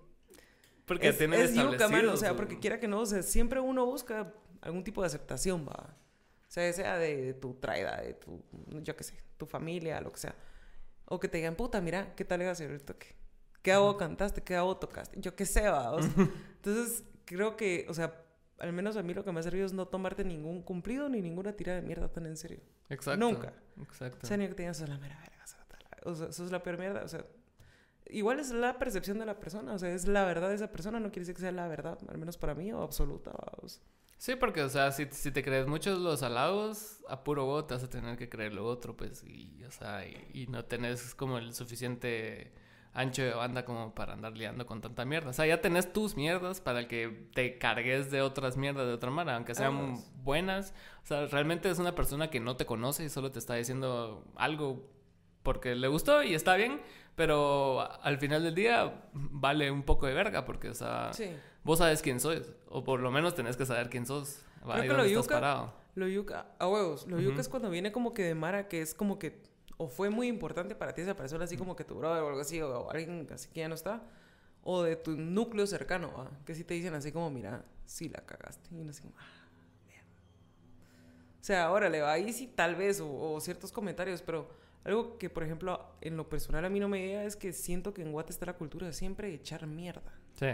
Porque es, tiene es yuca, O sea, porque quiera que no, o sea, siempre uno busca algún tipo de aceptación, va. O sea, sea de, tu traida, de tu, yo qué sé, tu familia, lo que sea. O que te digan, puta, mira, ¿qué tal le vas a hacer el toque? ¿Qué hago cantaste? ¿Qué hago tocaste? Yo qué sé, va. entonces, creo que, o sea, al menos a mí lo que me ha servido es no tomarte ningún cumplido ni ninguna tirada de mierda tan en serio. Exacto. Nunca. Exacto. O sea, ni que te digan, sos la mera verga. O sea, sos la peor mierda. O sea, igual es la percepción de la persona. O sea, es la verdad de esa persona. No quiere decir que sea la verdad, al menos para mí, o absoluta. O Sí, porque, o sea, si, si te crees muchos los halagos, a puro vos te vas a tener que creer lo otro, pues, y, o sea, y, no tenés como el suficiente ancho de banda como para andar liando con tanta mierda. O sea, ya tenés tus mierdas para que te cargues de otras mierdas de otra manera, aunque sean buenas. O sea, realmente es una persona que no te conoce y solo te está diciendo algo porque le gustó y está bien, pero al final del día vale un poco de verga porque, o sea... Sí vos sabes quién sois. O por lo menos tenés que saber quién sos. Creo que lo yuca, Lo yuca, a huevos. Lo yuca es cuando viene como que de Mara, que es como que. O fue muy importante para ti esa persona, así como que tu brother o algo así, o alguien así que ya no está. O de tu núcleo cercano, ¿va? que sí te dicen así como, mira, sí la cagaste. Y uno así como, ah, O sea, órale, va ahí sí tal vez, o, ciertos comentarios, pero algo que, por ejemplo, en lo personal a mí no me llega es que siento que en Guate está la cultura de siempre echar mierda. Sí.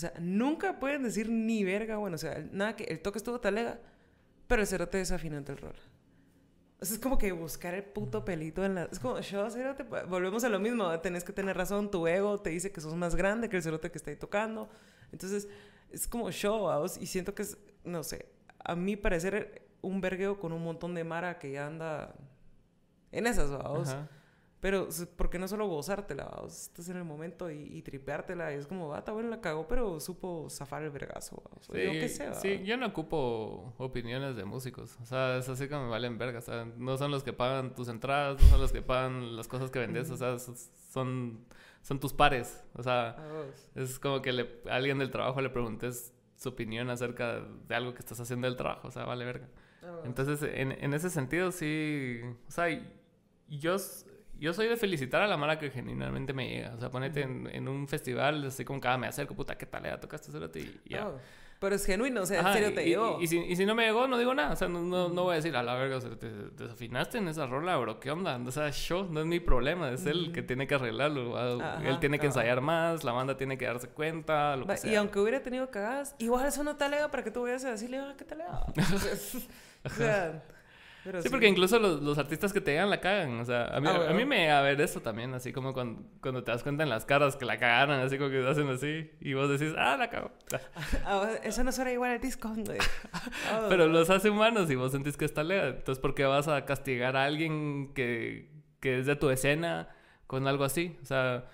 O sea, nunca pueden decir ni verga, bueno, o sea, nada que el toque estuvo talega, pero el cerote desafinante el rol. O sea, es como que buscar el puto pelito en la... Es como, yo, cerote, volvemos a lo mismo, tenés que tener razón, tu ego te dice que sos más grande que el cerote que está tocando. Entonces, es como show, y siento que es, no sé, a mi parecer, un vergueo con un montón de mara que ya anda en esas, vamos. Pero, ¿por qué no solo gozártela? O estás en el momento y, y tripeártela. Y es como, ah, está bueno, la cagó, pero supo zafar el vergazo. O sea, yo qué sé. Sí, yo no ocupo opiniones de músicos. O sea, es así como me valen verga. O sea, no son los que pagan tus entradas, no son los que pagan las cosas que vendes. O sea, son, son tus pares. O sea, es como que le, a alguien del trabajo le preguntes su opinión acerca de algo que estás haciendo del trabajo. O sea, vale verga. Entonces, en, en ese sentido, sí. O sea, yo yo soy de felicitar a la mala que genuinamente me llega. O sea, ponete en, un festival, así como cada me acerco, puta, ¿qué tal? Ya tocaste cerote y ya. Oh, pero es genuino, o sea, en serio te llegó. Y, si, no me llegó, no digo nada. O sea, no, no, voy a decir, a la verga, o sea, te, desafinaste en esa rola, bro, ¿qué onda? O sea, yo, no es mi problema, es él que tiene que arreglarlo. él tiene que ensayar más, la banda tiene que darse cuenta, lo que sea. Y aunque hubiera tenido cagadas, igual eso no te alega para que tú vayas a decirle, ah, ¿qué te alega? o sea sí, porque incluso los, los, artistas que te llegan la cagan. O sea, a mí, ah, a mí me a ver eso también, así como cuando, cuando, te das cuenta en las caras que la cagaron, así como que hacen así, y vos decís, ah, la cago. Ah, eso no suena igual al disco, Pero los hace humanos y vos sentís que está lea. Entonces, ¿por qué vas a castigar a alguien que, que es de tu escena? con algo así. O sea,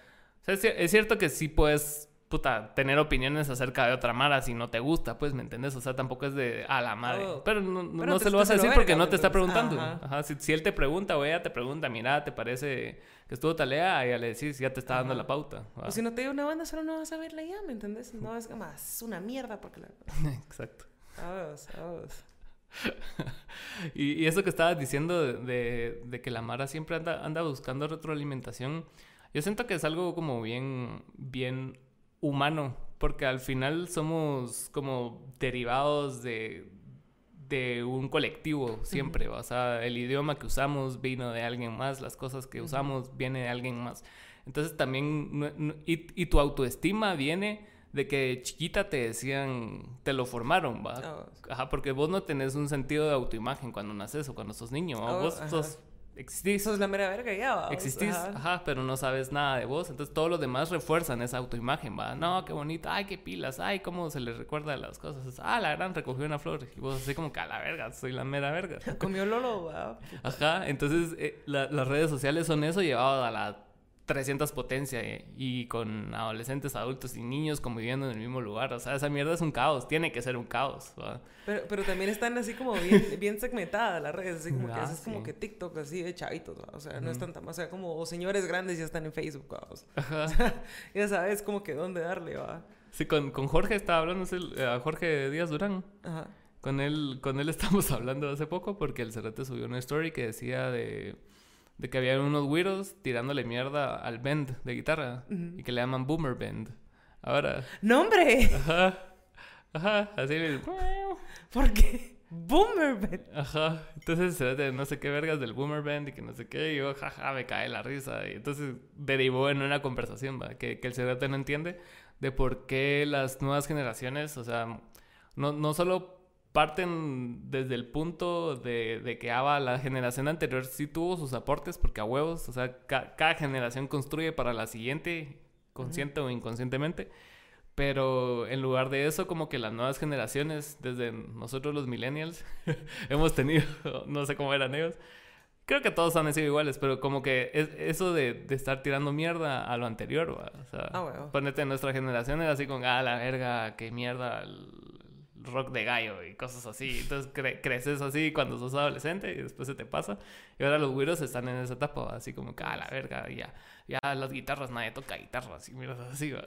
o sea, es, cier- es cierto que sí puedes, puta, tener opiniones acerca de otra Mara si no te gusta, pues, ¿me entiendes? O sea, tampoco es de a la madre. Oh. Pero no, no- Pero no te- se lo vas a decir verga, porque no ¿me te está preguntando. Ajá. Ajá, Si, si él te pregunta o ella te pregunta, mira, ¿te parece que estuvo talea? Y ya le decís, ya te está dando Ajá. la pauta. ¿va? O si no te digo una banda, solo no vas a verla ya, ¿me entendés? No es como, "Ah, es una mierda porque la... Exacto. Vamos, vamos. Y, y eso que estabas diciendo de, de- de que la Mara siempre anda, anda buscando retroalimentación, yo siento que es algo como bien, bien humano, porque al final somos como derivados de, de un colectivo siempre, ¿va? o sea, el idioma que usamos vino de alguien más, las cosas que Ujú. usamos viene de alguien más. Entonces también, y, y tu autoestima viene de que chiquita te decían, te lo formaron, ¿va? Vamos. Ajá, porque vos no tenés un sentido de autoimagen cuando naces o cuando sos niño. ¿va? Oh, vos ajá. sos, existís, Eso es la mera verga ya, existís, Ajá. ajá. pero no sabes nada de vos. Entonces todos los demás refuerzan esa autoimagen, va. No, qué bonito, ay, qué pilas, ay, cómo se le recuerda las cosas. Ah, la gran recogió una flor. Y vos así como que a la verga, soy la mera verga. Comió Lolo, va. Ajá, entonces eh, la- las redes sociales son eso llevado a la 300 potencia eh, y con adolescentes, adultos y niños conviviendo en el mismo lugar. O sea, esa mierda es un caos, tiene que ser un caos. Pero, pero también están así como bien, bien segmentadas las redes, así como que Ah, haces como que TikTok así de chavitos, ¿va? o sea, no están tan, o sea, como o señores grandes ya están en Facebook, o sea, ya sabes como que dónde darle, va. Sí, con, con Jorge estaba hablando, es el- a Jorge Díaz Durán. Ajá. Con él, con él estamos hablando hace poco porque el Cerrete subió una story que decía de, de que había unos güiros tirándole mierda al bend de guitarra Ujú. y que le llaman boomer bend. Ahora, ¡No, hombre! ajá, ajá, así le- ¿Por qué? Boomer, man. Ajá, entonces el Cerrete no sé qué vergas del boomer band y que no sé qué, y yo, jaja, me cae la risa. Y entonces derivó en una conversación, ¿va? Que, que el Cerrete no entiende de por qué las nuevas generaciones, o sea, no, no solo parten desde el punto de, de que Ava, la generación anterior, sí tuvo sus aportes, porque a huevos, o sea, ca- cada generación construye para la siguiente, consciente o inconscientemente. Pero en lugar de eso, como que las nuevas generaciones, desde nosotros los millennials, hemos tenido, no sé cómo eran ellos, creo que todos han sido iguales, pero como que es, eso de, de estar tirando mierda a lo anterior, ¿va? o sea, Ah, bueno. ponete en nuestra generación era así con, ah, la verga, qué mierda, rock de gallo y cosas así. Entonces cre- creces así cuando sos adolescente y después se te pasa. Y ahora los güiros están en esa etapa, así como que, ah, la verga, ya, ya las guitarras, nadie toca guitarras y mierdas así, ¿va?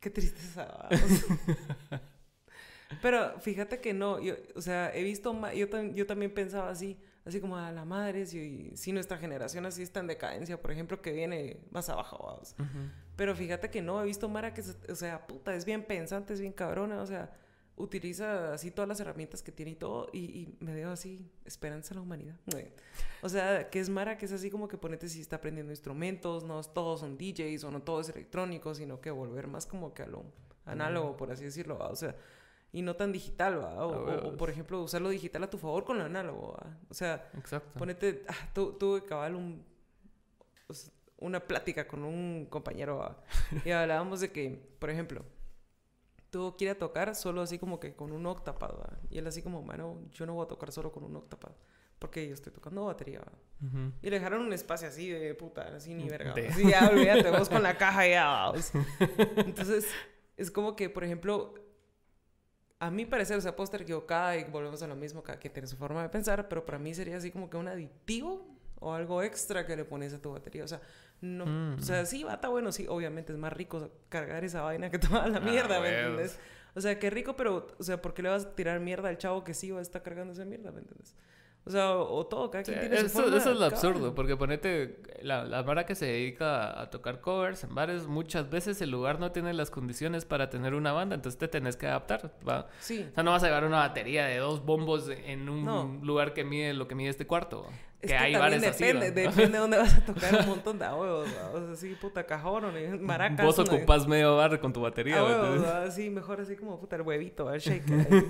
Qué tristeza. Pero fíjate que no, yo, o sea, he visto, yo, yo también pensaba así, así como a la madre, si, si nuestra generación así está en decadencia, por ejemplo, que viene más abajo, vamos. Pero fíjate que no, he visto Mara que, o sea, puta, es bien pensante, es bien cabrona, o sea, utiliza así todas las herramientas que tiene y todo, y, y me veo así, esperanza en la humanidad. O sea, que es Mara que es así como que ponete si está aprendiendo instrumentos, no todos son DJs o no todo es electrónico, sino que volver más como que a lo análogo, por así decirlo, o sea, y no tan digital, ¿va? O, o- o, por ejemplo, usar lo digital a tu favor con lo análogo, ¿va? O sea, Exacto. Ponete, ah, tu- tuve cabal un, una plática con un compañero ah, y hablábamos de que, por ejemplo, ir a tocar solo así como que con un octapad, ¿va? y él así como, mano, yo no voy a tocar solo con un octapad, porque yo estoy tocando batería, ¿va? Ujú. y le dejaron un espacio así de puta, así ni verga, De- ¿va? así ya, olvídate, vos con la caja ya, ¿va? Entonces, es como que, por ejemplo, a mi parecer, o sea, puedo estar equivocada y volvemos a lo mismo, cada quien tiene su forma de pensar, pero para mí sería así como que un aditivo o algo extra que le pones a tu batería. O sea, no, Mm. o sea, sí, va, está bueno, sí, obviamente es más rico cargar esa vaina que toda la Ah, mierda, ¿me entiendes? O sea, qué rico, pero, o sea, ¿por qué le vas a tirar mierda al chavo que sí va a estar cargando esa mierda, ¿me entiendes? O sea, o, todo, cada Sí, quien tiene su eso, forma. eso es lo absurdo, porque ponete, la, la vara que se dedica a tocar covers en bares, muchas veces el lugar no tiene las condiciones para tener una banda, entonces te tenés que adaptar, ¿va? Sí. O sea, no vas a llevar una batería de dos bombos en un No. lugar que mide lo que mide este cuarto. Es que hay bares así. depende, ¿va? depende de dónde vas a tocar un montón de huevos. O sea, sí, puta cajón maracas. Vos ¿no? ocupás medio bar con tu batería. Huevos, Entonces- ¿va? sí, mejor así como puta el huevito, el shake. ahí.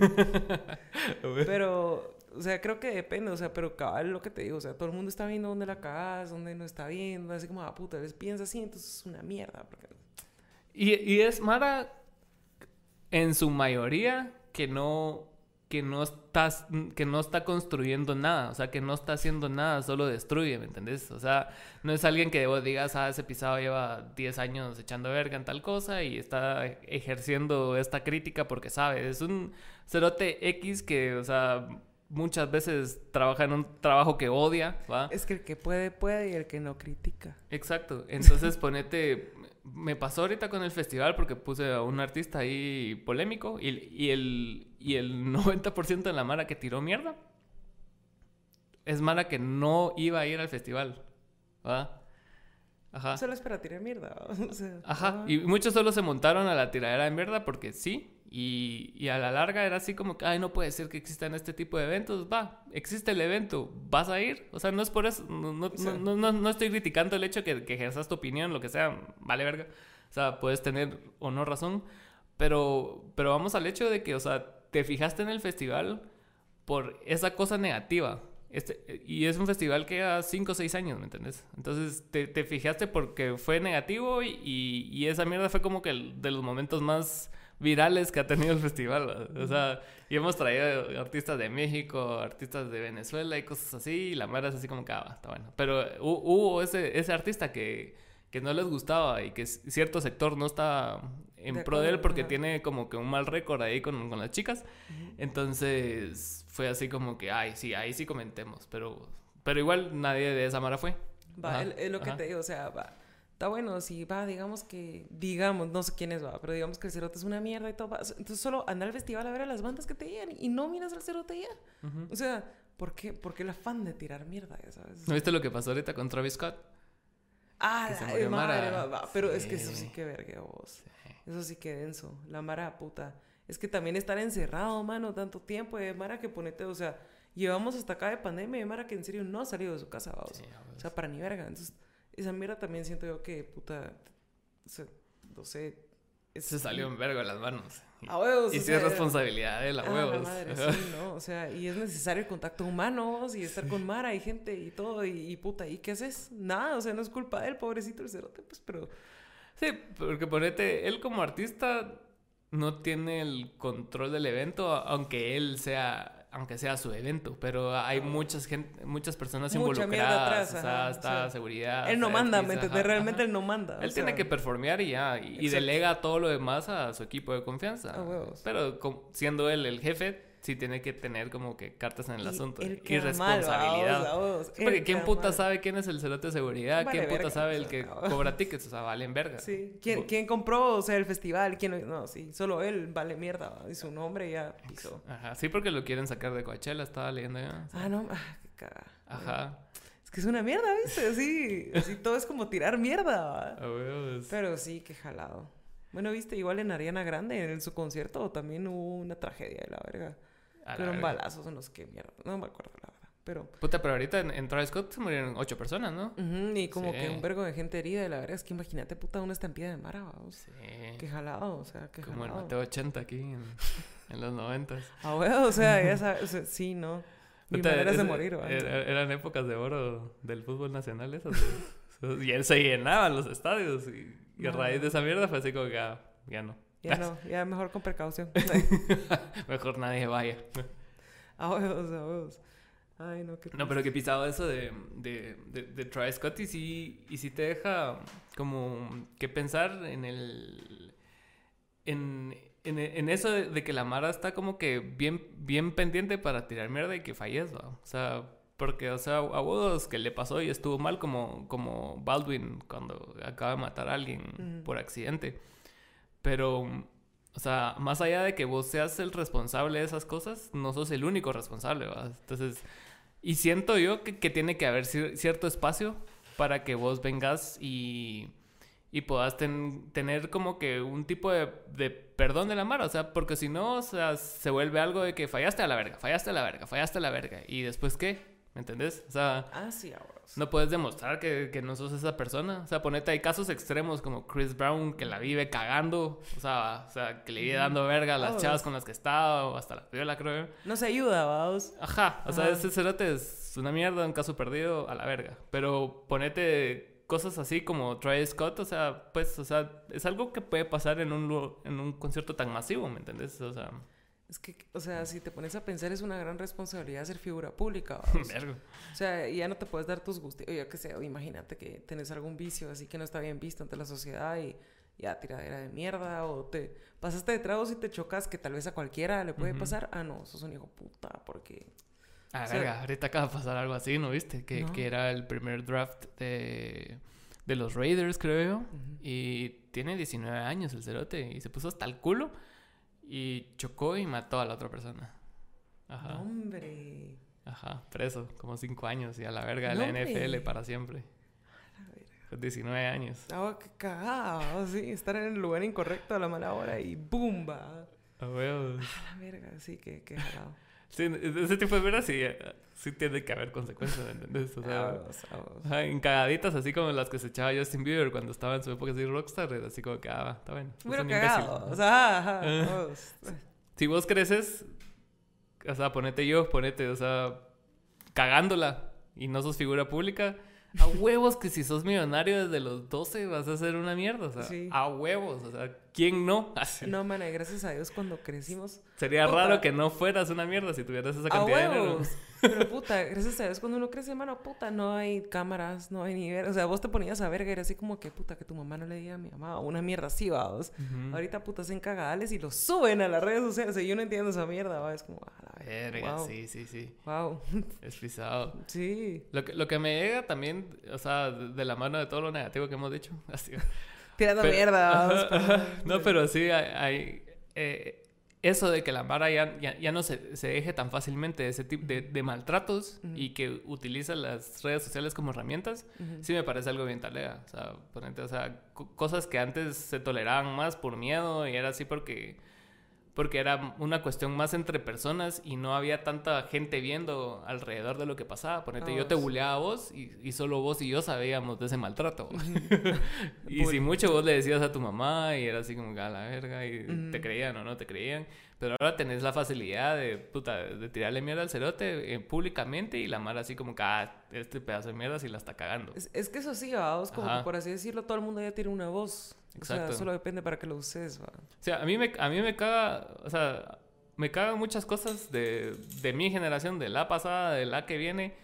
pero, o sea, creo que depende, o sea, pero cabal lo que te digo, o sea, todo el mundo está viendo dónde la cagas, dónde no está viendo, así como, ah, puta, les piensa así, entonces es una mierda. Y, y es Mara, en su mayoría, que no que no estás que no está construyendo nada, o sea, que no está haciendo nada, solo destruye, ¿me entendés? O sea, no es alguien que vos digas, ah, ese pisado lleva 10 años echando verga en tal cosa y está ejerciendo esta crítica porque sabe, es un cerote X que, o sea, muchas veces trabaja en un trabajo que odia, ¿va? Es que el que puede, puede y el que no critica. Exacto. Entonces ponete, me pasó ahorita con el festival porque puse a un artista ahí polémico y, y el, y el 90% de la Mara que tiró mierda es Mara que no iba a ir al festival. ¿Va? Ajá. Solo es para tirar mierda. Ajá. Y muchos solo se montaron a la tiradera de mierda porque sí. Y, y, a la larga era así como que, ay, no puede ser que existan este tipo de eventos. Va, existe el evento, ¿vas a ir? O sea, no es por eso, no, no, no, no, no estoy criticando el hecho que, que ejerzas tu opinión, lo que sea, vale verga. O sea, puedes tener o no razón, pero, pero vamos al hecho de que, o sea, te fijaste en el festival por esa cosa negativa. Este, y es un festival que lleva 5 o 6 años, ¿me entiendes? Entonces te, te, fijaste porque fue negativo y, y, esa mierda fue como que de los momentos más virales que ha tenido el festival. O sea, y hemos traído artistas de México, artistas de Venezuela y cosas así, y la madre es así como que, ah, está bueno. Pero hubo ese, ese artista que, que no les gustaba y que cierto sector no está en pro de él porque tiene como que un mal récord ahí con, con las chicas. Entonces fue así como que, ay, sí, ahí sí comentemos, pero, pero igual nadie de esa mara fue. Va, es lo que te digo, o sea, va está bueno, si va, digamos que, digamos, no sé quién es, va, pero digamos que el cerote es una mierda y todo, va. entonces solo anda al festival a ver a las bandas que te llegan y no miras al cerote ya. O sea, ¿por qué, ¿por qué el afán de tirar mierda, ya sabes? ¿No viste lo que pasó ahorita con Travis Scott? Ah, la madre, va, pero es que eso sí que verga vos. Eso sí que denso. La mara puta. Es que también estar encerrado, mano, tanto tiempo, de mara que ponete, o sea, llevamos hasta acá de pandemia, de mara que en serio no ha salido de su casa, vamos. o sea, para ni verga. Entonces, esa mierda también siento yo que, puta, no sé. Se salió en vergo de las manos. A huevos. Y si es responsabilidad de la huevos. madre, sí, ¿no? O sea, y es necesario el contacto humano y estar con Mara y gente y todo. Y, puta, ¿y qué haces? Nada, o sea, no es culpa de él, pobrecito el cerote, pues, pero. Sí, porque ponete, él como artista no tiene el control del evento, aunque él sea aunque sea su evento, pero hay muchas gente, muchas personas Mucha involucradas, atrás, o sea, está seguridad. Él no manda, ¿me? Realmente él no manda. Él tiene que performear y ya, y, delega todo lo demás a su equipo de confianza. pero siendo él el jefe, sí tiene que tener como que cartas en el asunto. y responsabilidad. porque ¿quién puta sabe quién es el celote de seguridad? ¿Quién puta sabe el que cobra tickets? O sea, valen verga. Sí. ¿Quién, ¿Quién, compró, o sea, el festival? ¿Quién no? sí. Solo él vale mierda. Y su nombre ya pisó. Ajá. Sí, porque lo quieren sacar de Coachella. Estaba leyendo ya. Ah, no. Ah, qué cagada. Ajá. Es que es una mierda, ¿viste? Así, así todo es como tirar mierda. Pero sí, qué jalado. Bueno, viste, igual en Ariana Grande, en su concierto, también hubo una tragedia de la verga. Fueron balazos en los que mierda. No me acuerdo la verdad. Pero. Puta, pero ahorita en, Travis Scott se murieron ocho personas, ¿no? y como que un vergo de gente herida. Y la verdad es que imagínate, puta, una estampida de mara, vamos. Sí. Qué jalado, o sea, qué Como el Mateo 80 aquí en, en los 90. ah, bueno, o sea, ya sabes, sí, ¿no? Maneras de morir, Eran épocas de oro del fútbol nacional esas. y él se llenaban los estadios. Y, a raíz de esa mierda fue así como que ya, ya no. Ya no, ya mejor con precaución. mejor nadie vaya. A huevos, a huevos. Ay, no, qué No, pero que pisado eso de, de, de, de Travis Scott y sí, y sí te deja como que pensar en el... En, en, en eso de, que la Mara está como que bien, bien pendiente para tirar mierda y que fallezca. O sea, porque, o sea, a vos que le pasó y estuvo mal como, como Baldwin cuando acaba de matar a alguien por accidente. Pero, o sea, más allá de que vos seas el responsable de esas cosas, no sos el único responsable. Entonces, y siento yo que, que tiene que haber cierto espacio para que vos vengas y, y puedas tener como que un tipo de, de, perdón de la mara, o sea, porque si no, o sea, se vuelve algo de que fallaste a la verga, fallaste a la verga, fallaste a la verga, y después qué, ¿me entendés? O sea, ah, sí, no puedes demostrar que, que, no sos esa persona. O sea, ponete, hay casos extremos como Chris Brown que la vive cagando. O sea, o sea que le vive dando verga a las oh. chavas con las que estaba o hasta la viola, creo. No se ayuda, vamos. Ajá. O sea, ese cerote es una mierda, un caso perdido a la verga. Pero ponete cosas así como Travis Scott, o sea, pues, o sea, es algo que puede pasar en un, en un concierto tan masivo, ¿me entiendes? O sea... Es que, o sea, si te pones a pensar, es una gran responsabilidad ser figura pública. O sea, ya no te puedes dar tus gustos. Yo qué sé, o imagínate que tenés algún vicio así que no está bien visto ante la sociedad y ya tiradera de mierda. O te pasaste de tragos y te chocas que tal vez a cualquiera le puede pasar. Ah, no, sos un hijo puta porque... Ah, O sea- verga, ahorita acaba de pasar algo así, ¿no viste? Que, No. que era el primer draft de, de los Raiders, creo yo. Y tiene 19 años el cerote. Y se puso hasta el culo. Y chocó y mató a la otra persona. Ajá. Hombre. Ajá. Preso. Como 5 años. Y a la verga de la. NFL para siempre. A ver. Con 19 años. Ah, qué cagada, sí, estar en el lugar incorrecto a la mala hora y ¡boom! va. A huevos. A la verga, sí, que, que jalado. Sí, ese tipo de veras sí, eh, sí tiene que haber consecuencias, ¿me entendés? O sea, Vamos, vamos. ajá, en cagaditas así como las que se echaba Justin Bieber cuando estaba en su época así rockstar, era así como que, ah, está Hubiera un cagado. O sea, ajá. Si vos creces, o sea, ponete yo, ponete, o sea, cagándola y no sos figura pública, a huevos que si sos millonario desde los 12 vas a hacer una mierda, o sea, Sí. a huevos, o sea, ¿quién no? Así. No, mana, gracias a Dios cuando crecimos. Sería Puta. raro que no fueras una mierda si tuvieras esa A cantidad de dinero. Pero puta, gracias a Dios cuando uno crece, mano, puta, no hay cámaras, no hay ni ver. O sea, vos te ponías a verga y era así como que, puta, que tu mamá no le diga a mi mamá una mierda así, vamos. Ujú. Ahorita, puta, hacen cagadales y lo suben a las redes sociales. Sea, yo no entiendo esa mierda, va. Es como, a la Verga, wow. sí, sí, sí. Wow. Es pisado. sí. Lo que, lo que me llega también, o sea, de, de la mano de todo lo negativo que hemos dicho. Así, Tirando Pero- mierda, vamos. Pero-. No, pero sí hay... hay, eh, eso de que la Mara ya, ya, ya no se, se deje tan fácilmente de ese tipo de, de maltratos y que utiliza las redes sociales como herramientas, sí me parece algo bien talega. O sea, ponente, o sea, co- cosas que antes se toleraban más por miedo y era así porque, porque era una cuestión más entre personas y no había tanta gente viendo alrededor de lo que pasaba. Ponete, yo te buleaba a vos y, y solo vos y yo sabíamos de ese maltrato. y si mucho vos le decías a tu mamá y era así como que a la verga y te creían o no te creían. Pero ahora tenés la facilidad de, puta, de tirarle mierda al cerote eh, públicamente y la mara así como que, ah, este pedazo de mierda sí la está cagando. Es, es que eso sí, vamos, como que por así decirlo, todo el mundo ya tiene una voz. O sea, Exacto. solo depende para que lo uses, va. O sea, a mí me, a mí me caga, o sea, me cagan muchas cosas de, de mi generación, de la pasada, de la que viene.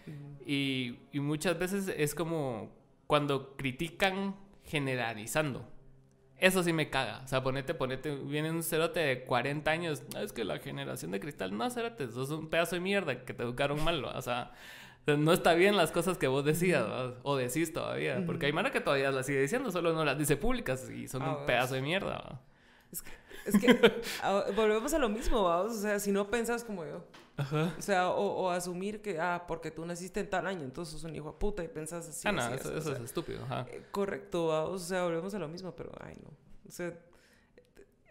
Y, y muchas veces es como cuando critican generalizando. Eso sí me caga. O sea, ponete, ponete, viene un cerote de 40 años. "Ah, es que la generación de cristal, no, cerote, sos un pedazo de mierda que te educaron mal. O sea, no está bien las cosas que vos decías o decís todavía. Porque hay mara que todavía las sigue diciendo, solo no las dice públicas y son Ah, un pedazo de mierda. ¿va? Es que a- volvemos a lo mismo, vamos. O sea, si no pensas como yo. Ajá. O sea, o, o asumir que, ah, porque tú naciste en tal año, entonces sos un hijo de puta y pensás así. ah, no, así, eso, o sea, es estúpido. Ajá. eh, correcto, vamos. O sea, volvemos a lo mismo, pero, ay, no. O sea, eh,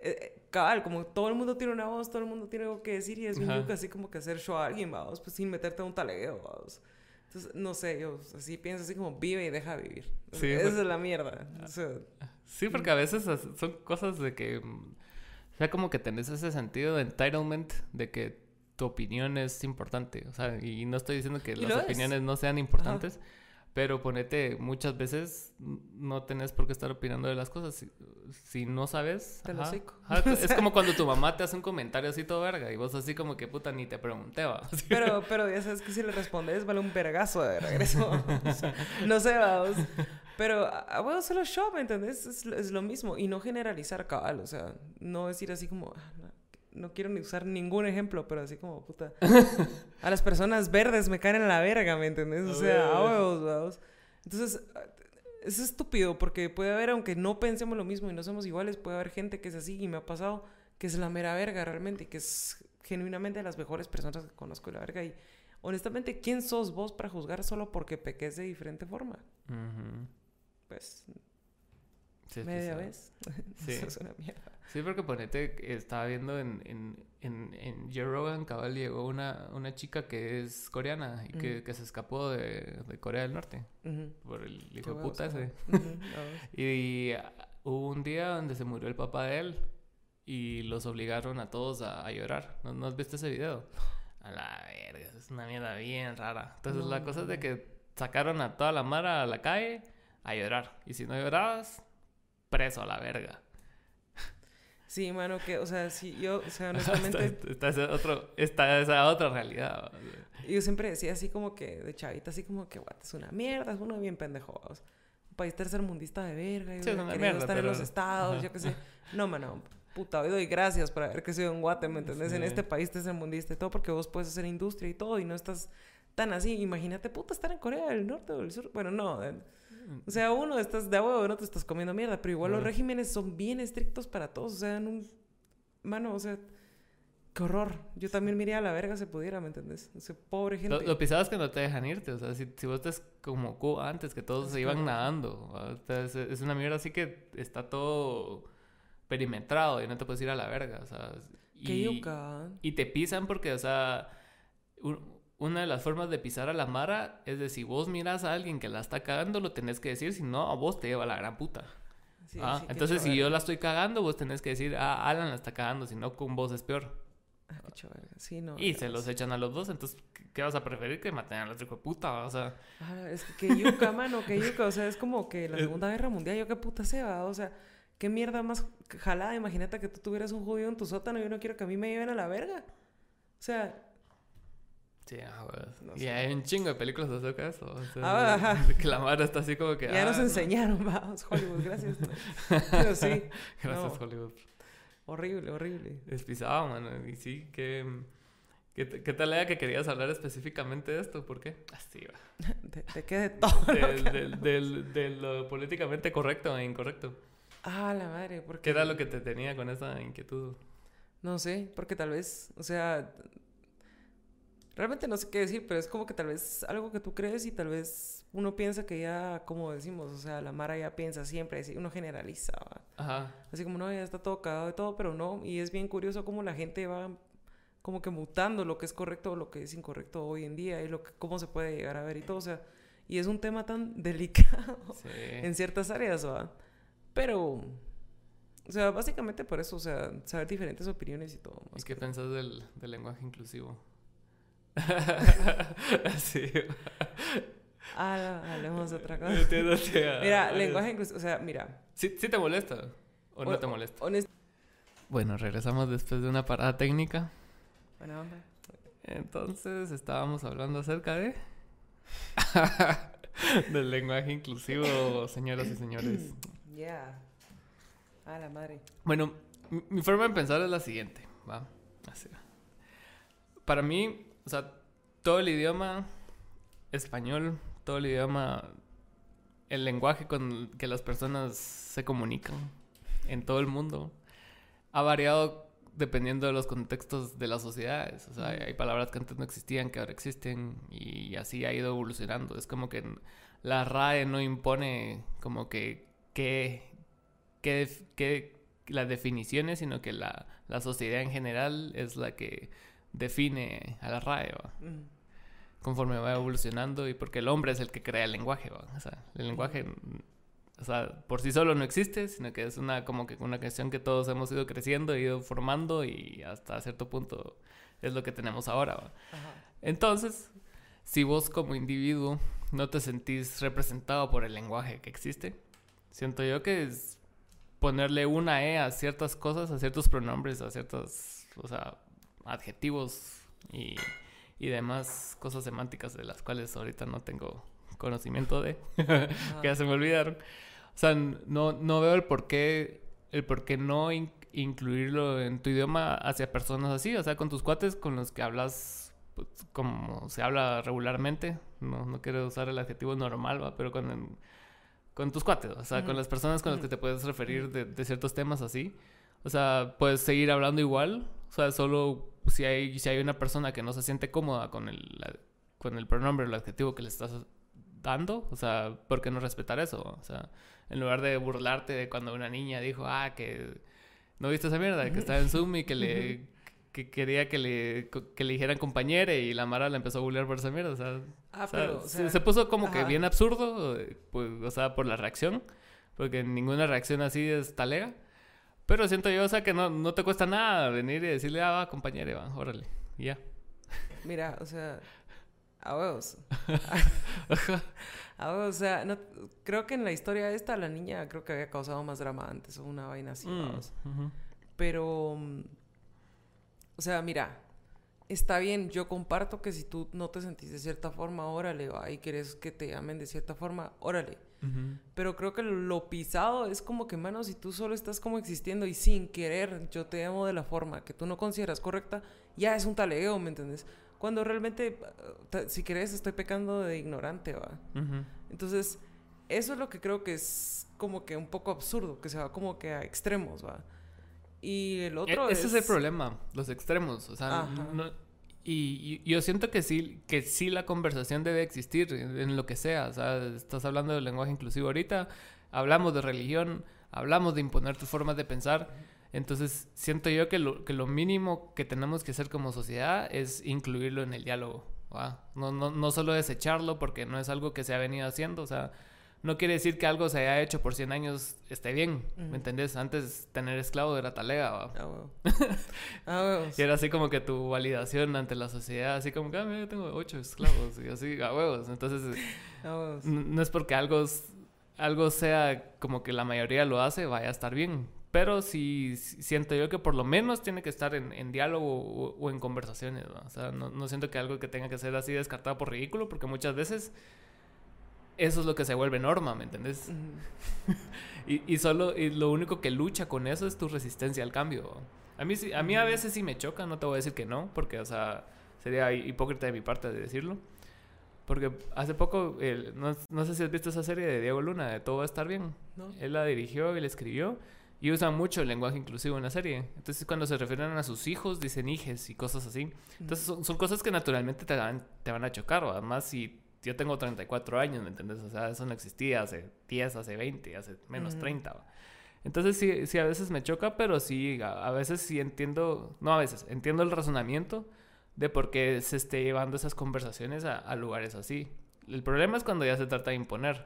eh, cabal, como todo el mundo tiene una voz, todo el mundo tiene algo que decir y es un Ajá. yuca así como que hacer show a alguien, vamos, pues sin meterte a un talegueo, vamos. Entonces, no sé, yo así pienso así como vive y deja vivir. Sí, Esa pues- es la mierda. O sea, Sí, porque a veces son cosas de que. mm, O sea, como que tenés ese sentido de entitlement de que tu opinión es importante. O sea, y no estoy diciendo que las lo es. opiniones no sean importantes, pero ponete, muchas veces no tenés por qué estar opinando de las cosas. Si, si no sabes. Te lo ajá, es como cuando tu mamá te hace un comentario así todo verga y vos así como que puta ni te pregunté, va. Pero, pero ya sabes que si le respondes, vale un vergazo de regreso. No sé, vamos. Pero, ah, bueno, solo show, ¿me entendés? Es, es lo mismo. Y no generalizar cabal. O sea, no decir así como. ah, no, no quiero ni usar ningún ejemplo, pero así como, puta. A las personas verdes me caen en la verga, ¿me entendés? O sea, a huevos. Entonces, ah, es estúpido porque puede haber, aunque no pensemos lo mismo y no somos iguales, puede haber gente que es así y me ha pasado que es la mera verga realmente y que es genuinamente de las mejores personas que conozco y la verga. Y honestamente, ¿quién sos vos para juzgar solo porque peques de diferente forma? Pues, Sí, media vez. Sí. Eso es una mierda. Sí, porque ponete, estaba viendo en, en, en, en Joe Rogan, cabal, llegó una, una chica que es coreana y que, que se escapó de, de Corea del Norte por el hijo de puta ese. Y ah, hubo un día donde se murió el papá de él y los obligaron a todos a, a llorar. ¿No, ¿No has visto ese video? A la verga, es una mierda bien rara. Entonces la cosa es de No. que sacaron a toda la mara a la calle a llorar. Y si no llorabas, preso a la verga. Sí, mano, que, o sea, sí, yo, o sea, está, honestamente, está ese otro, está esa otra realidad. ¿va? yo siempre decía así como que, de chavita, así como que, what, es una mierda, es uno bien pendejo. vamos. Un país tercermundista de verga, yo Sí, mierda, estar en los pero- estados, Ajá. yo qué sé. No, mano, puta, hoy doy gracias por haber crecido en Guate, ¿me entendés? En Sí. este país tercermundista y todo, porque vos puedes hacer industria y todo, y no estás tan así. Imagínate, puta, estar en Corea del Norte o del Sur. Bueno, no. O sea, uno estás de huevo, no te estás comiendo mierda, pero igual los regímenes son bien estrictos para todos. O sea, en un. Mano, o sea, qué horror. Yo también miré a la verga si pudiera, ¿me entendés? O sea, pobre gente. Lo, lo pisado es que no te dejan irte. O sea, si, si vos estás como Cuba antes, que todos se iban nadando. O sea, es, es una mierda así que está todo perimetrado y no te puedes ir a la verga. O sea, Qué y, yuca. y te pisan porque, o sea, un- una de las formas de pisar a la mara es de si vos miras a alguien que la está cagando, lo tenés que decir, si no, a vos te lleva a la gran puta. Sí, Ah, sí, entonces, si yo la estoy cagando, vos tenés que decir, ah, Alan la está cagando, si no, con vos es peor. Ah, qué. Sí, no. Y se los echan a los dos, entonces, ¿qué- ¿qué vas a preferir? Que maten al otro hijo de puta, o sea... Ah, es que yuca, mano, qué yuca. O sea, es como que la Segunda Guerra Mundial, yo qué puta sea, ¿va? O sea, qué mierda más jalada. Imagínate que tú tuvieras un judío en tu sótano y yo no quiero que a mí me lleven a la verga. O sea, Sí, ah, güey. No y sé. hay un chingo de películas acerca de eso. O sea, Ah, de que la madre está así como que. ya nos ah, enseñaron, vamos, Hollywood, gracias. Pero sí, Gracias, no. Hollywood. horrible, horrible. Es pisado, mano. Y sí, que. ¿Qué, qué tal era que querías hablar específicamente de esto? ¿Por qué? Así va. Te, te quede todo. Del, del, del- de lo políticamente correcto e incorrecto. Ah, la madre, porque... ¿Qué era lo que te tenía con esa inquietud? No sé, porque tal vez, o sea, realmente no sé qué decir, pero es como que tal vez algo que tú crees y tal vez uno piensa que ya, como decimos, o sea, la Mara ya piensa siempre, así, uno generaliza, ¿va? Ajá. así como no, ya está todo cagado de todo, pero no, y es bien curioso cómo la gente va como que mutando lo que es correcto o lo que es incorrecto hoy en día y lo que, cómo se puede llegar a ver y todo, o sea, y es un tema tan delicado Sí. en ciertas áreas, ¿va? Pero, o sea, básicamente por eso, o sea, saber diferentes opiniones y todo. ¿Y más qué que- pensás del, del lenguaje inclusivo? sí. Ah, hablemos de otra cosa. Entiéndate a- Mira, a- lenguaje inclusivo, o sea, mira. ¿Sí, sí te molesta? ¿O no hon- te molesta? Bueno, regresamos después de una parada técnica. Buena onda. Entonces estábamos hablando acerca de... del lenguaje inclusivo, señoras y señores. Yeah. Ah, la madre. Bueno, mi, mi forma de pensar es la siguiente, ¿va? Así va. Para mí, o sea, todo el idioma español, todo el idioma, el lenguaje con que las personas se comunican en todo el mundo, ha variado dependiendo de los contextos de las sociedades. O sea, hay, palabras que antes no existían, que ahora existen, y así ha ido evolucionando. Es como que la RAE no impone como que qué que, def- que las definiciones, sino que la, la sociedad en general es la que define a la RAE, ¿va? Mm. conforme va evolucionando y porque el hombre es el que crea el lenguaje, ¿va? O sea, el lenguaje, o sea, por sí solo no existe, sino que es una como que una cuestión que todos hemos ido creciendo, ido formando y hasta cierto punto es lo que tenemos ahora. Entonces, si vos como individuo no te sentís representado por el lenguaje que existe, siento yo que es ponerle una E a ciertas cosas, a ciertos pronombres, a ciertos, o sea, adjetivos y, y demás cosas semánticas de las cuales ahorita no tengo conocimiento de, que ya se me olvidaron. O sea, no, no veo el por qué, el por qué no in- incluirlo en tu idioma hacia personas así, o sea, con tus cuates con los que hablas pues, como se habla regularmente. No, no quiero usar el adjetivo normal, ¿va? pero con, con tus cuates, o sea, con las personas con las que te puedes referir de, de ciertos temas así. O sea, puedes seguir hablando igual, o sea, solo si hay, si hay una persona que no se siente cómoda con el, la- con el pronombre o el adjetivo que le estás dando, o sea, ¿por qué no respetar eso? O sea, en lugar de burlarte de cuando una niña dijo, ah, que no viste esa mierda, que estaba en Zoom y que le que quería que le, que le dijeran compañera y la Mara la empezó a burlar por esa mierda, o sea, Ah, o sea, pero, o se- sea, se, puso como que ajá. bien absurdo, eh, pues, o sea, por la reacción, porque ninguna reacción así es talega. Pero siento yo, o sea, que no, no te cuesta nada venir y decirle, ah, va, compañero, va, órale, ya. Mira, o sea, a huevos. a huevos, o sea, no, creo que en la historia esta la niña creo que había causado más drama antes o una vaina así, Mm, vamos. Pero, o sea, mira, está bien, yo comparto que si tú no te sentís de cierta forma, órale, va, y quieres que te llamen de cierta forma, órale. Pero creo que lo pisado es como que, mano, si tú solo estás como existiendo y sin querer yo te llamo de la forma que tú no consideras correcta, ya es un talego, ¿me entiendes? Cuando realmente, eh, si querés, estoy pecando de ignorante, va. Entonces, eso es lo que creo que es como que un poco absurdo, que se va como que a extremos, va. Y el otro e, Ese es... el problema, los extremos. O sea, y, yo siento que sí, que sí la conversación debe existir en, lo que sea. O sea, estás hablando del lenguaje inclusivo ahorita, hablamos de religión, hablamos de imponer tus formas de pensar. Entonces, siento yo que lo, que lo mínimo que tenemos que hacer como sociedad es incluirlo en el diálogo. No, no, no solo desecharlo porque no es algo que se ha venido haciendo. O sea, no quiere decir que algo se haya hecho por 100 años esté bien, ¿me entendés? Antes tener esclavo era talega. Ah, ah y era así como que tu validación ante la sociedad, así como que, ah, mira, yo tengo ocho esclavos, y así, a huevos. Entonces, no es porque algo, algo sea como que la mayoría lo hace, vaya a estar bien. Pero sí, siento yo que por lo menos tiene que estar en, diálogo o, en conversaciones, ¿no? O sea, no, no siento que algo que tenga que ser así descartado por ridículo, porque muchas veces eso es lo que se vuelve norma, ¿me entendés? y, y, solo, y lo único que lucha con eso es tu resistencia al cambio. A mí, a mí a veces sí me choca, no te voy a decir que no, porque, o sea, sería hipócrita de mi parte de decirlo. Porque hace poco, no, no, sé si has visto esa serie de Diego Luna, de Todo va a estar bien. Él la dirigió y la escribió. Y usa mucho el lenguaje inclusivo en la serie. Entonces, cuando se refieren a sus hijos, dicen hijes y cosas así. Entonces, son, son cosas que naturalmente te van, te van a chocar. Además, si yo tengo 34 años, ¿me entiendes? O sea, eso no existía hace 10, hace 20, hace menos 30. Entonces sí, sí, a veces me choca, pero sí, a, veces sí entiendo, no a veces, entiendo el razonamiento de por qué se esté llevando esas conversaciones a lugares así. El problema es cuando ya se trata de imponer.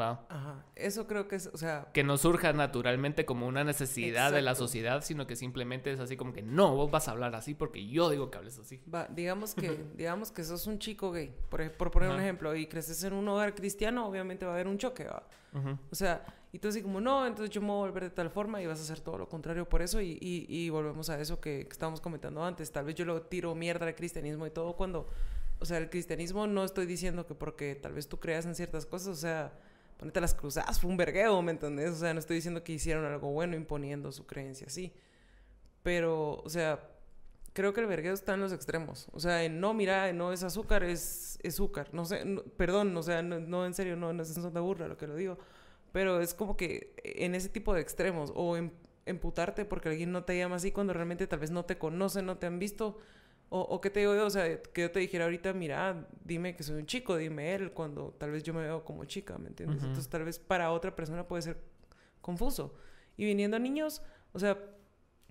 Ajá. Eso creo que es, o sea... Que no surja naturalmente como una necesidad de la sociedad, sino que simplemente es así como que no, vos vas a hablar así porque yo digo que hables así. Va, digamos que, digamos que sos un chico gay, por, por poner un ejemplo, y creces en un hogar cristiano, obviamente va a haber un choque, ¿va? O sea, y tú así como, no, entonces yo me voy a volver de tal forma y vas a hacer todo lo contrario por eso y, y, y volvemos a eso que, que estábamos comentando antes. Tal vez yo lo tiro mierda al cristianismo y todo cuando... O sea, el cristianismo no estoy diciendo que porque tal vez tú creas en ciertas cosas, o sea ponete las cruzadas, fue un vergueo, ¿me entendés? O sea, no estoy diciendo que hicieron algo bueno imponiendo su creencia, sí. Pero, o sea, creo que el vergueo está en los extremos. O sea, no, mira, no es azúcar, es, azúcar. No sé, perdón, o sea, no, en serio, no, no es de burla lo que lo digo. Pero es como que en ese tipo de extremos, o en, emputarte porque alguien no te llama así cuando realmente tal vez no te conocen, no te han visto o, o que te digo, o sea, que yo te dijera ahorita, mira, dime que soy un chico, dime él, cuando tal vez yo me veo como chica, ¿me entiendes? Entonces tal vez para otra persona puede ser confuso. Y viniendo a niños, o sea,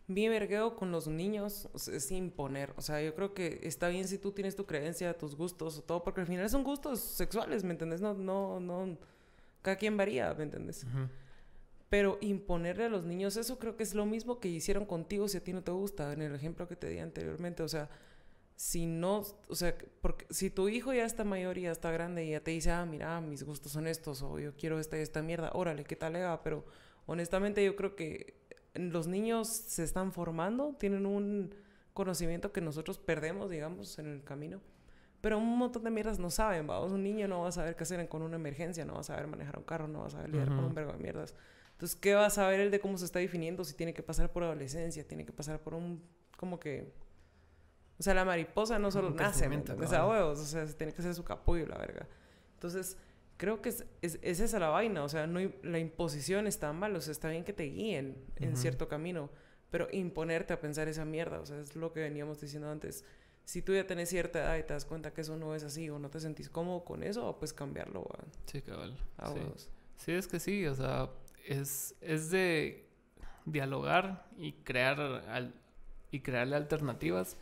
mi vergueo con los niños es imponer. O sea, yo creo que está bien si tú tienes tu creencia, tus gustos o todo, porque al final son gustos sexuales, ¿me entiendes? No, no, no. Cada quien varía, ¿me entiendes? Pero imponerle a los niños eso creo que es lo mismo que hicieron contigo si a ti no te gusta, en el ejemplo que te di anteriormente. O sea, si no, o sea, porque si tu hijo ya está mayor y ya está grande y ya te dice, ah, mira, mis gustos son estos, o yo quiero esta y esta mierda, órale, ¿qué tal era? Pero honestamente yo creo que los niños se están formando, tienen un conocimiento que nosotros perdemos, digamos, en el camino. Pero un montón de mierdas no saben, vamos, un niño no va a saber qué hacer con una emergencia, no va a saber manejar un carro, no va a saber lidiar con un vergo de mierdas. Entonces, ¿qué va a saber él de cómo se está definiendo si tiene que pasar por adolescencia, tiene que pasar por un, como que o sea, la mariposa no solo nace, ¿me entiendes? A huevos, o sea, tiene que ser su capullo, la verga. Entonces, creo que es, es, esa la vaina, o sea, no, la imposición está mal, o sea, está bien que te guíen en cierto camino, pero imponerte a pensar esa mierda, o sea, es lo que veníamos diciendo antes. Si tú ya tenés cierta edad y te das cuenta que eso no es así o no te sentís cómodo con eso, pues cambiarlo, Sí, cabal. sí. sí, es que sí, o sea, es, es de dialogar y crear al, y crearle alternativas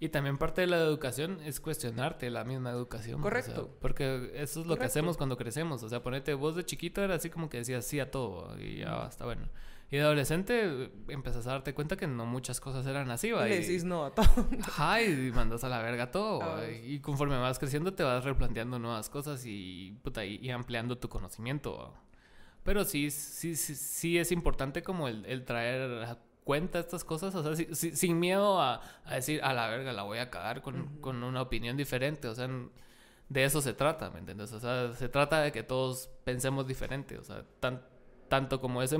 y también parte de la educación es cuestionarte la misma educación. Correcto. porque eso es lo que hacemos cuando crecemos. O sea, ponete, vos de chiquito era así como que decías sí a todo y ya está bueno. Y de adolescente empezás a darte cuenta que no muchas cosas eran así, ¿va? Y decís no a todo. Ajá, y mandas a la verga todo. Ah, y conforme vas creciendo te vas replanteando nuevas cosas y, puta, y, ampliando tu conocimiento. Pero sí, sí, sí, sí, es importante como el, el traer cuenta estas cosas, o sea, si- si- sin miedo a, a decir, a la verga, la voy a cagar con, con una opinión diferente, o sea, de eso se trata, ¿me entiendes? O sea, se trata de que todos pensemos diferente, o sea, tan- tanto como ese,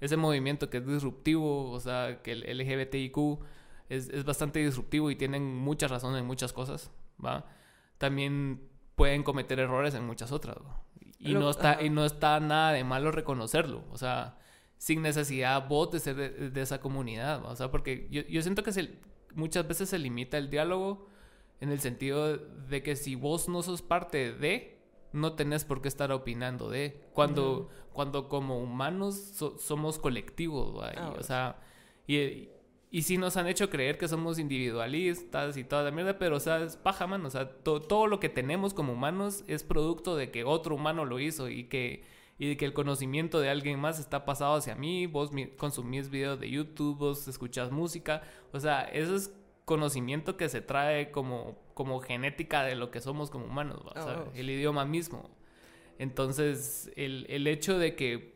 ese movimiento que es disruptivo, o sea, que el LGBTIQ es, es bastante disruptivo y tienen muchas razones en muchas cosas, ¿va? También pueden cometer errores en muchas otras, ¿va? Y Lo- no, está, ajá. y no está nada de malo reconocerlo, o sea, sin necesidad vos de ser de, de esa comunidad, ¿va? o sea, porque yo, yo siento que se, muchas veces se limita el diálogo en el sentido de que si vos no sos parte de, no tenés por qué estar opinando de, cuando, cuando como humanos so- somos colectivos, ¿va? Y, Ah, o sea, y, y sí nos han hecho creer que somos individualistas y toda la mierda, pero o sea, es paja, man, o sea, to- todo lo que tenemos como humanos es producto de que otro humano lo hizo y que y de que el conocimiento de alguien más está pasado hacia mí, vos consumís videos de YouTube, vos escuchás música, o sea, eso es conocimiento que se trae como, como genética de lo que somos como humanos, ¿va? O sea, wow. el idioma mismo. Entonces, el, el hecho de que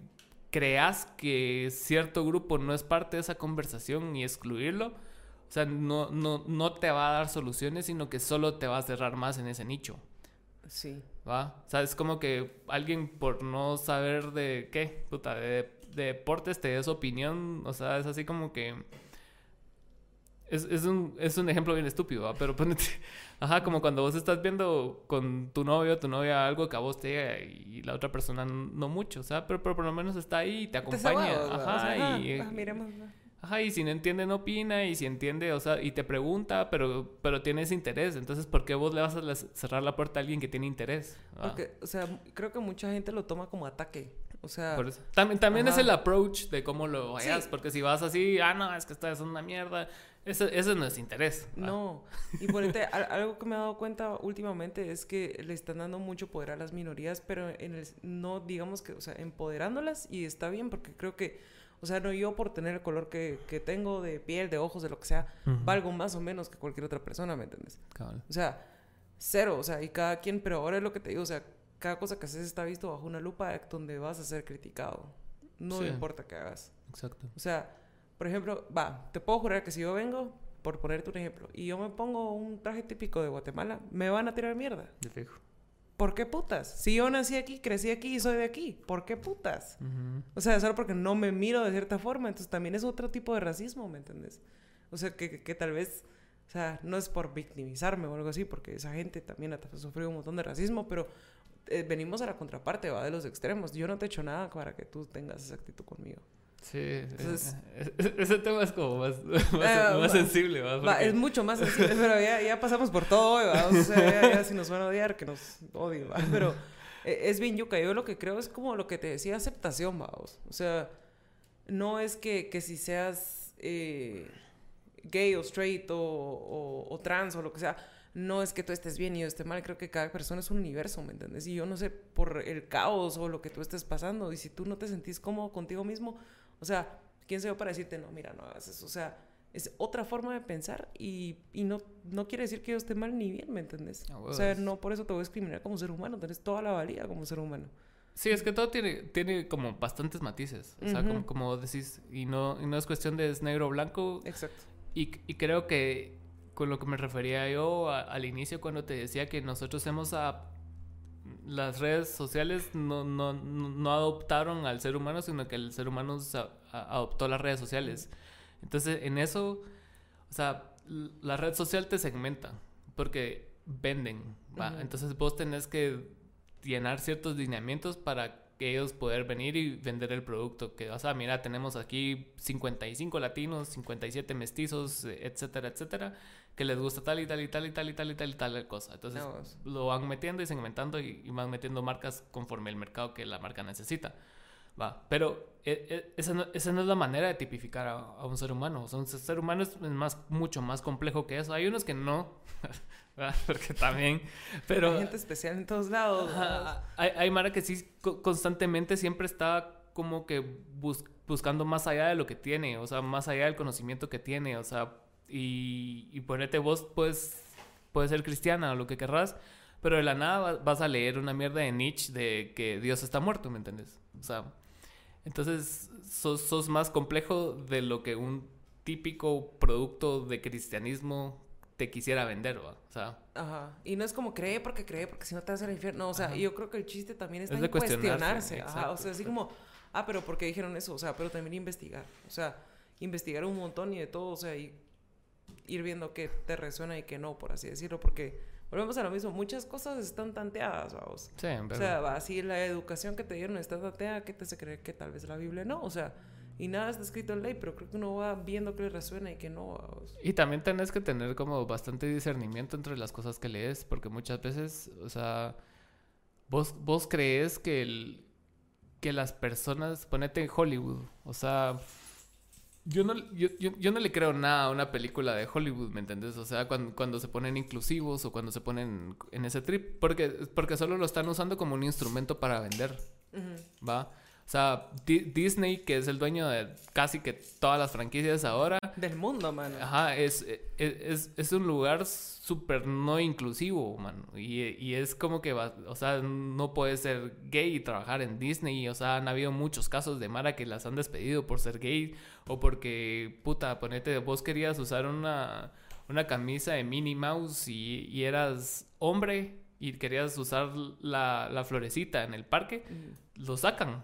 creas que cierto grupo no es parte de esa conversación y excluirlo, o sea, no, no, no te va a dar soluciones, sino que solo te va a cerrar más en ese nicho. Sí. ¿Va? O sea, es como que alguien por no saber de qué, puta, de, de deportes te dé su opinión. O sea, es así como que. Es, es, un, es un ejemplo bien estúpido, ¿va? Pero ponete. Ajá, como cuando vos estás viendo con tu novio o tu novia algo que a vos te llega y la otra persona no mucho, o sea, pero, pero por lo menos está ahí y te acompaña. Ajá, y. ah, ah, miremos. Ajá, y si no entiende, no opina, y si entiende, o sea, y te pregunta, pero, pero tiene ese interés. Entonces, ¿por qué vos le vas a cerrar la puerta a alguien que tiene interés? Ah, Porque, o sea, creo que mucha gente lo toma como ataque. O sea, por eso. También, también es el approach de cómo lo vayas, Sí. porque si vas así, ah, no, es que esta es una mierda, ese, ese no es interés. ah. No, y por este, al- algo que me he dado cuenta últimamente es que le están dando mucho poder a las minorías, pero en el, no digamos que, o sea, empoderándolas y está bien porque creo que, o sea, no yo por tener el color que, que tengo de piel, de ojos, de lo que sea, Ujú. valgo más o menos que cualquier otra persona, ¿me entiendes? Cabal. O sea, cero, o sea, y cada quien, pero ahora es lo que te digo, o sea, cada cosa que haces está visto bajo una lupa donde vas a ser criticado. No Sí. importa qué hagas. Exacto. O sea, por ejemplo, va, te puedo jurar que si yo vengo, por ponerte un ejemplo, y yo me pongo un traje típico de Guatemala, me van a tirar mierda. De fijo. ¿Por qué putas? Si yo nací aquí, crecí aquí y soy de aquí, ¿por qué putas? O sea, solo porque no me miro de cierta forma, entonces también es otro tipo de racismo, ¿me entiendes? O sea, que, que, que tal vez, o sea, no es por victimizarme o algo así, porque esa gente también ha sufrido un montón de racismo, pero eh, venimos a la contraparte, va, de los extremos. Yo no te he hecho nada para que tú tengas esa actitud conmigo. Sí, eh, Entonces- eh, eh, ese tema es como más, más, más va. sensible, ¿va? Va, es mucho más sensible, pero ya, ya pasamos por todo. O sea, ya, ya si nos van a odiar, que nos odien, ¿va? Pero eh, es bien yuca. Yo lo que creo es como lo que te decía, aceptación, vamos. O sea, no es que, que si seas eh, gay o straight o, o- o trans o lo que sea, no es que tú estés bien y yo esté mal. Creo que cada persona es un universo, ¿me entiendes? Y yo no sé por el caos o lo que tú estés pasando. Y si tú no te sentís cómodo contigo mismo, o sea, ¿quién soy yo para decirte, no, mira, no hagas eso? O sea, es otra forma de pensar y, y no, no quiere decir que yo esté mal ni bien, ¿me entendés? Ah, o sea, no por eso te voy a discriminar como ser humano, tenés toda la valía como ser humano. Sí, es que todo tiene, tiene como bastantes matices. O sea, como, como decís, y no, y no es cuestión de es negro o blanco. Exacto. Y, y creo que con lo que me refería yo a- al inicio cuando te decía que nosotros hemos a las redes sociales no, no, no adoptaron al ser humano, sino que el ser humano adoptó las redes sociales. Entonces, en eso, o sea, la red social te segmenta porque venden. Entonces vos tenés que llenar ciertos lineamientos para que ellos poder venir y vender el producto. Que, o sea, mira, tenemos aquí 55 latinos, 57 mestizos, etcétera, etcétera, que les gusta tal y tal y tal y tal y tal y tal y tal cosa. Entonces No, vos. lo van metiendo y segmentando y, y van metiendo marcas conforme el mercado que la marca necesita. Va, pero eh, eh, esa, no, esa no es la manera de tipificar a, a un ser humano. O sea, un ser humano es más, mucho más complejo que eso. Hay unos que no, ¿verdad? porque también, pero... Hay gente especial en todos lados. hay, hay Mara que sí co- constantemente siempre está como que bus- buscando más allá de lo que tiene, o sea, más allá del conocimiento que tiene, o sea, y, y ponete vos, pues, puedes ser cristiana o lo que querrás, pero de la nada va- vas a leer una mierda de Nietzsche de que Dios está muerto, ¿me entiendes? O sea, Entonces, sos, sos más complejo de lo que un típico producto de cristianismo te quisiera vender, ¿va? O sea, Ajá. Y no es como cree porque cree, porque si no te vas al infierno. No, o sea, Ajá. yo creo que el chiste también está Es de en cuestionarse, cuestionarse. Ajá. exacto, O sea, así como, ah, pero ¿por qué dijeron eso? O sea, pero también investigar. O sea, investigar un montón y de todo, o sea, y ir viendo qué te resuena y qué no, por así decirlo, porque volvemos a lo mismo, muchas cosas están tanteadas, vamos. sí, en O verdad. sea, va así la educación que te dieron está tanteada, que te hace creer que tal vez la Biblia no, o sea, y nada está escrito en ley, pero creo que uno va viendo qué le resuena y qué no, vamos. Y también tenés que tener como bastante discernimiento entre las cosas que lees, porque muchas veces, o sea, vos, vos crees que, el, que las personas, ponete en Hollywood, o sea, yo no, yo, yo, yo no le creo nada a una película de Hollywood, ¿me entendés? O sea, cuando, cuando se ponen inclusivos o cuando se ponen en ese trip, porque, porque solo lo están usando como un instrumento para vender. ¿va? O sea, Di- Disney, que es el dueño de casi que todas las franquicias ahora, Del mundo, man. ajá, es, es, es, es un lugar súper no inclusivo, mano. Y, y es como que, va, o sea, no puedes ser gay y trabajar en Disney. O sea, han habido muchos casos de Mara que las han despedido por ser gay o porque, puta, ponete, vos querías usar una, una camisa de Minnie Mouse y, y eras hombre y querías usar la, la florecita en el parque, lo sacan.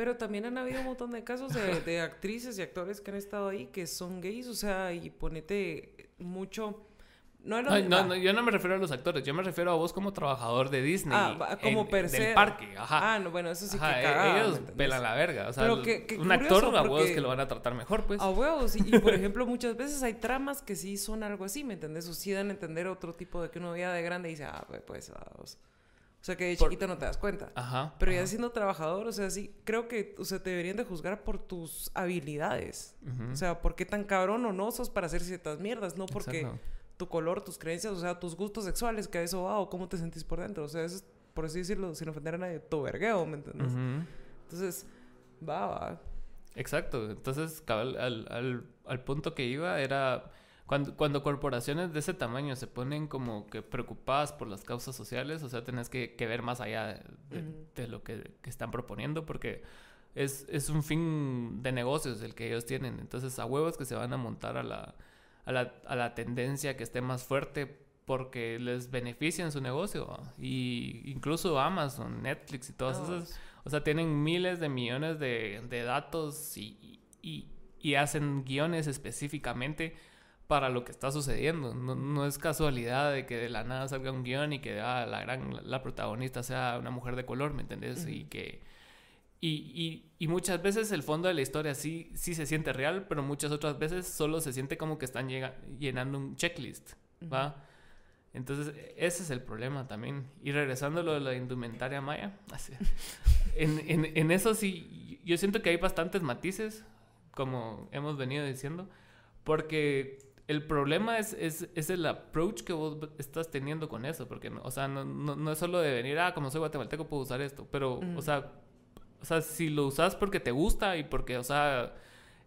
Pero también han habido un montón de casos de, de actrices y actores que han estado ahí que son gays, o sea, y ponete mucho... No, no, va. no, yo no me refiero a los actores, yo me refiero a vos como trabajador de Disney. Ah, como en- per se. Del parque, ajá. Ah, no, bueno, eso sí Ajá, que e- cagada, ¿me ellos pelan la verga. O sea, Pero qué un actor, a huevos que lo van a tratar mejor, pues. A huevos, y, y, por ejemplo, muchas veces hay tramas que sí son algo así, ¿me entendés? O sí dan a entender otro tipo de que uno ya de grande dice, ah, pues, pues, vamos. O sea, que de Por- chiquito no te das cuenta. Ajá. Pero ya siendo trabajador, o sea, sí, creo que, o sea, te deberían de juzgar por tus habilidades. O sea, por qué tan cabrón o no sos para hacer ciertas mierdas, no porque Exacto. tu color, tus creencias, o sea, tus gustos sexuales, que a eso va, o cómo te sentís por dentro. O sea, eso es, por así decirlo, sin ofender a nadie, tu vergueo, ¿me entiendes? Entonces, va, va. Exacto. Entonces, cabal, al, al, al punto que iba era cuando, cuando corporaciones de ese tamaño se ponen como que preocupadas por las causas sociales, o sea, tenés que, que ver más allá de, de- Ujú. de lo que, que están proponiendo, porque es, es un fin de negocios el que ellos tienen. Entonces, a huevos que se van a montar a la, a la, a la tendencia que esté más fuerte porque les beneficia en su negocio. Y incluso Amazon, Netflix y todas esas o sea, tienen miles de millones de, de datos y, y, y hacen guiones específicamente para lo que está sucediendo. No, no es casualidad de que de la nada salga un guion y que ah, la gran la protagonista sea una mujer de color, ¿me entendés? Y Ujú. que y, y, y muchas veces el fondo de la historia sí, sí se siente real, pero muchas otras veces solo se siente como que están llenando un checklist, ¿va? Entonces, ese es el problema también. Y regresando a lo de la indumentaria maya, así, en, en, en eso sí, yo siento que hay bastantes matices, como hemos venido diciendo, porque el problema es, es, es el approach que vos estás teniendo con eso, porque, o sea, no, no, no es solo de venir, ah, como soy guatemalteco puedo usar esto, pero, o Ujú. sea, o sea, si lo usas porque te gusta y porque, o sea,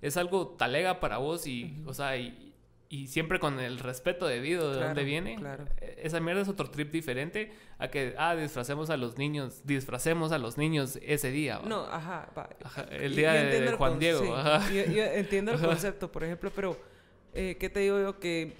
es algo talega para vos y, o sea, y, y siempre con el respeto debido de Claro, dónde viene, claro. eh, esa mierda es otro trip diferente a que, ah, disfracemos a los niños, disfracemos a los niños ese día. ¿va? No, ajá, va. Ajá, el día de Juan Diego. sí, ajá. Yo, yo entiendo el Ajá. concepto, por ejemplo, pero eh, ¿qué te digo yo? Que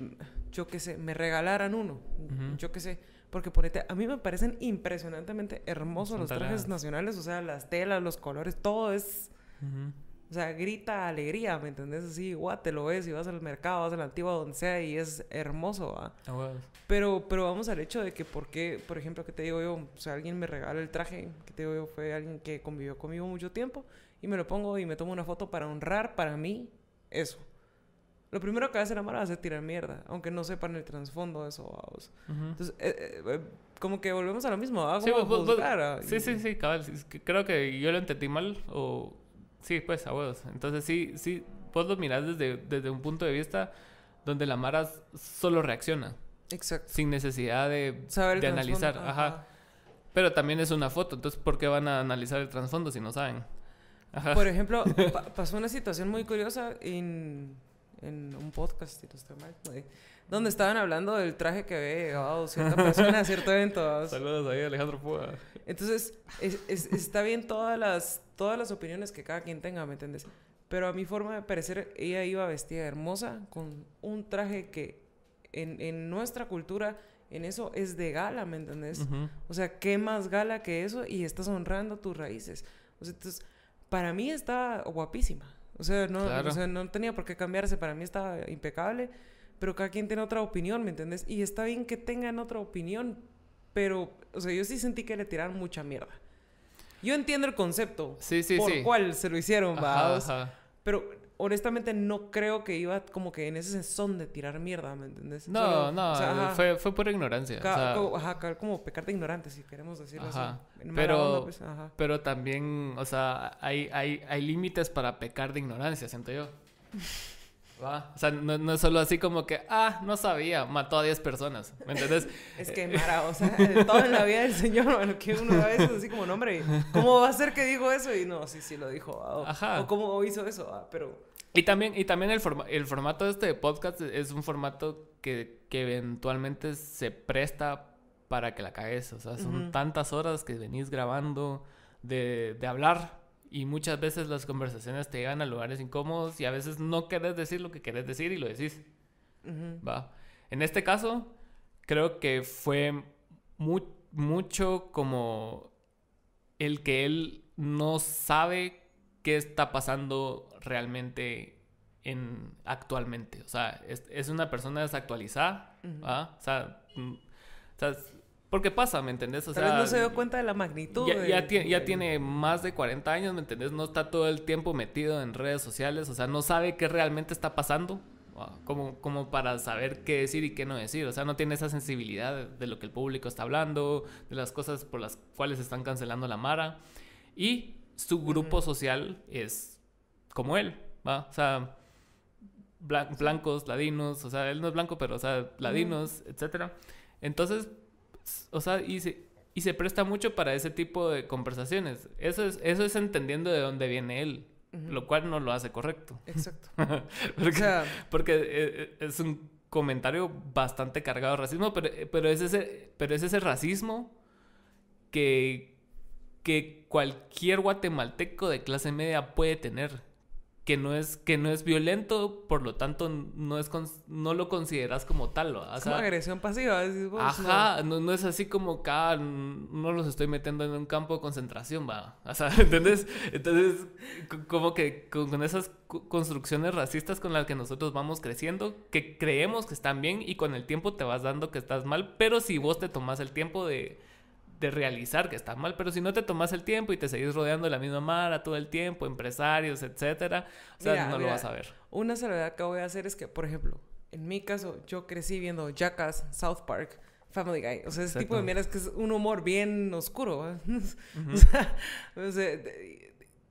yo qué sé, me regalaran uno. Ujú. Yo qué sé. Porque ponete, a mí me parecen impresionantemente hermosos Son los trajes nacionales, o sea, las telas, los colores, todo es, Ujú. o sea, grita alegría, ¿me entendés? Así, guau, te lo ves y vas al mercado, vas a la antigua, donde sea, y es hermoso, ¿va? Huevos. Pero, pero vamos al hecho de que, ¿por qué, por ejemplo, que te digo yo? O sea, alguien me regala el traje, que te digo yo, fue alguien que convivió conmigo mucho tiempo, y me lo pongo y me tomo una foto para honrar para mí eso. Lo primero que hace la mara va a ser tirar mierda, aunque no sepan el trasfondo de eso, vamos. Entonces, eh, eh, eh, como que volvemos a lo mismo, ¿va? Sí, Como vos- ¿ah? sí, sí, sí, cabal. Creo que yo lo entendí mal o... Sí, pues, a huevos. Entonces, sí, sí, vos lo mirás desde, desde un punto de vista donde la Mara solo reacciona, Exacto. sin necesidad de, Saber de analizar. Ajá. Pero también es una foto, entonces, ¿por qué van a analizar el trasfondo si no saben? Ajá. Por ejemplo, pa- pasó una situación muy curiosa en, en un podcast, si no estoy mal, donde estaban hablando del traje que había llevado cierta persona a cierto evento. ¿vamos? Saludos ahí, Alejandro Púa. Entonces, es- es- está bien todas las, todas las opiniones que cada quien tenga, ¿me entiendes? Pero a mi forma de parecer, ella iba vestida hermosa con un traje que en, en nuestra cultura, en eso es de gala, ¿me entendés? Ujú. O sea, ¿qué más gala que eso? Y estás honrando tus raíces. O sea, entonces, para mí está guapísima. O sea, no, Claro. o sea, no tenía por qué cambiarse. Para mí estaba impecable. Pero cada quien tiene otra opinión, ¿me entendés? Y está bien que tengan otra opinión. Pero, o sea, yo sí sentí que le tiraron mucha mierda. Yo entiendo el concepto. Sí, sí, por sí. cuál se lo hicieron, Ajá, ajá. Pero honestamente no creo que iba como que en ese son de tirar mierda, ¿me entendés? No, Solo- no, o sea, fue, fue por ignorancia. o Ca- sea, co- ajá, como pecar de ignorante, si queremos decirlo Ajá, así. En pero- onda, pues, ajá. Pero también, o sea, hay, hay, hay límites para pecar de ignorancia, siento yo. ¿Va? O sea, no, no es solo así como que, ah, no sabía, mató a 10 personas. ¿Me entendés? Es que Mara, o sea, todo en la vida del Señor, bueno, que uno a veces así como, no, hombre, ¿cómo va a ser que dijo eso? Y no, sí, sí lo dijo. ah, O, Ajá. o cómo hizo eso, ah, pero... Y también, y también el, forma- el formato de este podcast es un formato que, que eventualmente se presta para que la cagues. O sea, son Ujú. tantas horas que venís grabando de, de hablar y muchas veces las conversaciones te llevan a lugares incómodos y a veces no querés decir lo que querés decir y lo decís. ujú. Va. En este caso, creo que fue mu- mucho como el que él no sabe qué está pasando realmente en actualmente. O sea, es, es una persona desactualizada. ¿va? O sea, mm, o sea, es- porque pasa, ¿me entendés? O Tal sea, vez no se dio cuenta de la magnitud. ya, ya del- tie- ya tiene más de 40 años, ¿me entendés? No está todo el tiempo metido en redes sociales, o sea, no sabe qué realmente está pasando, ah, como, como para saber qué decir y qué no decir, o sea, no tiene esa sensibilidad de, lo que el público está hablando, de las cosas por las cuales están cancelando la Mara, y su grupo social es como él, ¿va? O sea, blan- blancos, ladinos, o sea, él no es blanco, pero, o sea, ladinos, etcétera. Entonces, o sea, y se, y se presta mucho para ese tipo de conversaciones. Eso es, eso es entendiendo de dónde viene él, lo cual no lo hace correcto. Exacto. porque, O sea, porque, eh, eh, es un comentario bastante cargado de racismo, pero, eh, pero, es, ese, pero es ese racismo que, que cualquier guatemalteco de clase media puede tener. Que no, es, que no es violento, por lo tanto no, es no lo consideras como tal. como agresión pasiva. vos, Ajá, no, no es así como acá, n- no los estoy metiendo en un campo de concentración, va. O sea, ¿entendés? Entonces, como que con, con esas construcciones racistas con las que nosotros vamos creciendo, que creemos que están bien y con el tiempo te vas dando que estás mal, pero si vos te tomas el tiempo de, de realizar que estás mal, pero si no te tomas el tiempo y te seguís rodeando de la misma mara todo el tiempo, empresarios, etcétera, o sea, Mira, no lo vas a ver. Una salvedad que voy a hacer es que, por ejemplo, en mi caso, yo crecí viendo Jackass, South Park, Family Guy. O sea, ese tipo de mierda es que es un humor bien oscuro. ¿va? o sea, o sea, de-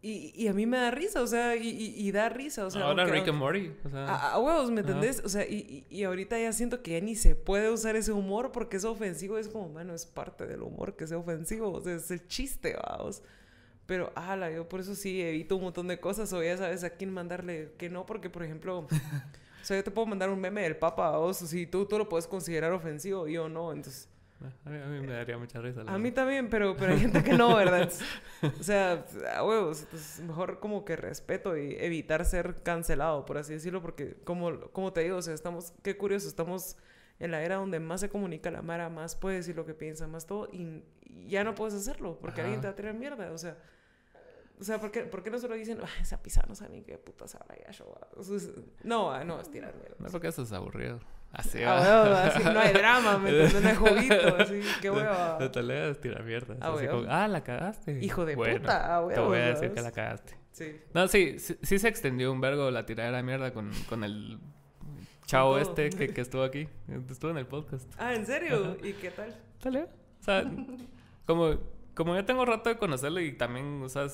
y, y a mí me da risa, o sea, y, y- da risa, o sea. Ahora Rick and Morty, o sea, a, a huevos, ¿me entendés? O sea, y, y, ahorita ya siento que ya ni se puede usar ese humor porque es ofensivo. Es como, bueno, es parte del humor que sea ofensivo. O sea, es el chiste, vamos. Pero, ala, yo por eso sí evito un montón de cosas. O ya sabes a quién mandarle que no, porque, por ejemplo, o sea, yo te puedo mandar un meme del Papa a vos. Si tú, tú lo puedes considerar ofensivo, yo no. Entonces, a mí, a mí me daría mucha risa. la a mí verdad. también, pero, pero hay gente que no, ¿verdad? O sea, a huevos. Entonces, mejor como que respeto y evitar ser cancelado, por así decirlo, porque como, como te digo, o sea, estamos, qué curioso, estamos en la era donde más se comunica la Mara, más puede decir lo que piensa, más todo, y, y ya no puedes hacerlo, porque Ajá. alguien te va a tirar mierda, o sea. O sea, ¿por qué, ¿por qué no solo dicen, "Ah, esa pizza no sabe ni qué puta sabrá ya yo? ah"? O sea, es- no, ah, no, es tirar mierda. No, porque eso es aburrido. Así Ah, no hay drama, ¿me entiendes? No hay juguito, así, qué hueva. De tarea es tirar mierda. Ah, así huevo. como, ah, la cagaste. Hijo de Bueno, puta, ah, Te voy a decir que la cagaste. Sí. No, sí, sí, sí se extendió un vergo la tiradera de mierda con, con el chavo este que, que estuvo aquí. Estuvo en el podcast. Ah, ¿en serio? ¿Y qué tal? Dale. O sea, como, como ya tengo rato de conocerlo y también, o sea,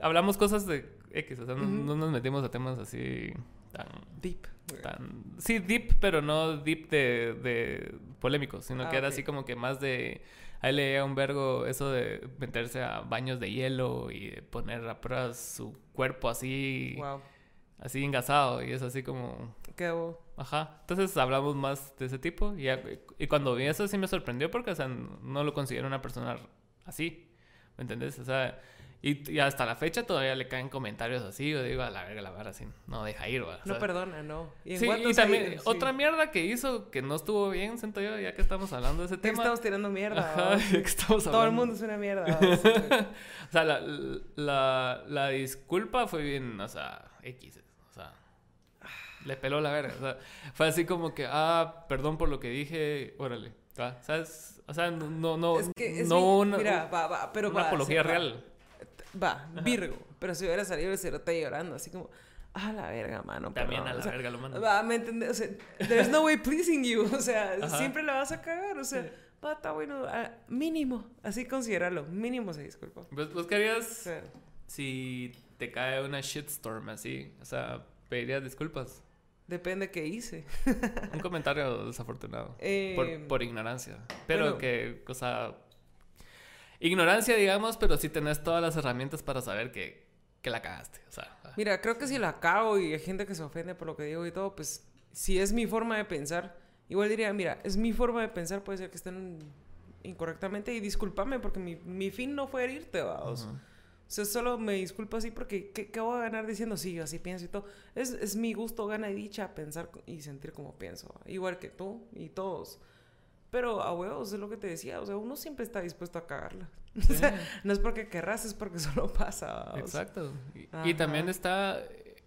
hablamos cosas de X, o sea, no, no nos metimos a temas así tan, Deep. tan... Sí, deep, pero no deep de, de polémicos, sino Ah, que era así como que más de... A él le llega un vergo eso de meterse a baños de hielo y de poner a prueba su cuerpo así Wow. así engasado y es así como... ¿Qué hago? Ajá. Entonces hablamos más de ese tipo y, y cuando vi eso sí me sorprendió porque, o sea, no lo considero una persona así. ¿Me entendés? O sea, y, hasta la fecha todavía le caen comentarios así. Yo digo, a la verga, la verdad, así. No deja ir, ¿verdad? No perdona, no. ¿Y sí, y también otra mierda que hizo que no estuvo bien, siento yo, ya que estamos hablando de ese tema. estamos tirando mierda. Ajá, que estamos Todo el mundo es una mierda. o sea, la, la, la, disculpa fue bien, o sea, X. O sea, le peló la verga. O sea, fue así como que, ah, perdón por lo que dije, órale. ¿Sabes? O sea, no, no, es que no una, mira, va, va, pero una apología real. Va, Virgo. Pero si hubiera salido el cerote llorando, así como, a la verga, mano. También a la verga lo mando. Va, ¿me entiendes? O sea, there's no way pleasing you. O sea, siempre la vas a cagar. O sea, va, está bueno. mínimo, así considerarlo. Mínimo se disculpa. ¿Vos, vos querías, si te cae una shitstorm así, o sea, pedirías disculpas? Depende qué hice. Un comentario desafortunado. por, eh, por, ignorancia. Pero que, o sea, ignorancia, digamos, pero sí tenés todas las herramientas para saber que, que la cagaste. O sea, ah. Mira, creo que si la cago y hay gente que se ofende por lo que digo y todo, pues si es mi forma de pensar, igual diría, mira, es mi forma de pensar, puede ser que estén incorrectamente y discúlpame porque mi, mi fin no fue herirte, vamos. O sea, solo me disculpo así porque ¿qué, ¿qué, voy a ganar diciendo sí, así pienso y todo? Es, es mi gusto, gana y dicha pensar y sentir como pienso, igual que tú y todos. Pero a huevos, es lo que te decía, o sea, uno siempre está dispuesto a cagarla. O sea, no es porque querrás, es porque solo pasa. Exacto. Y, también está,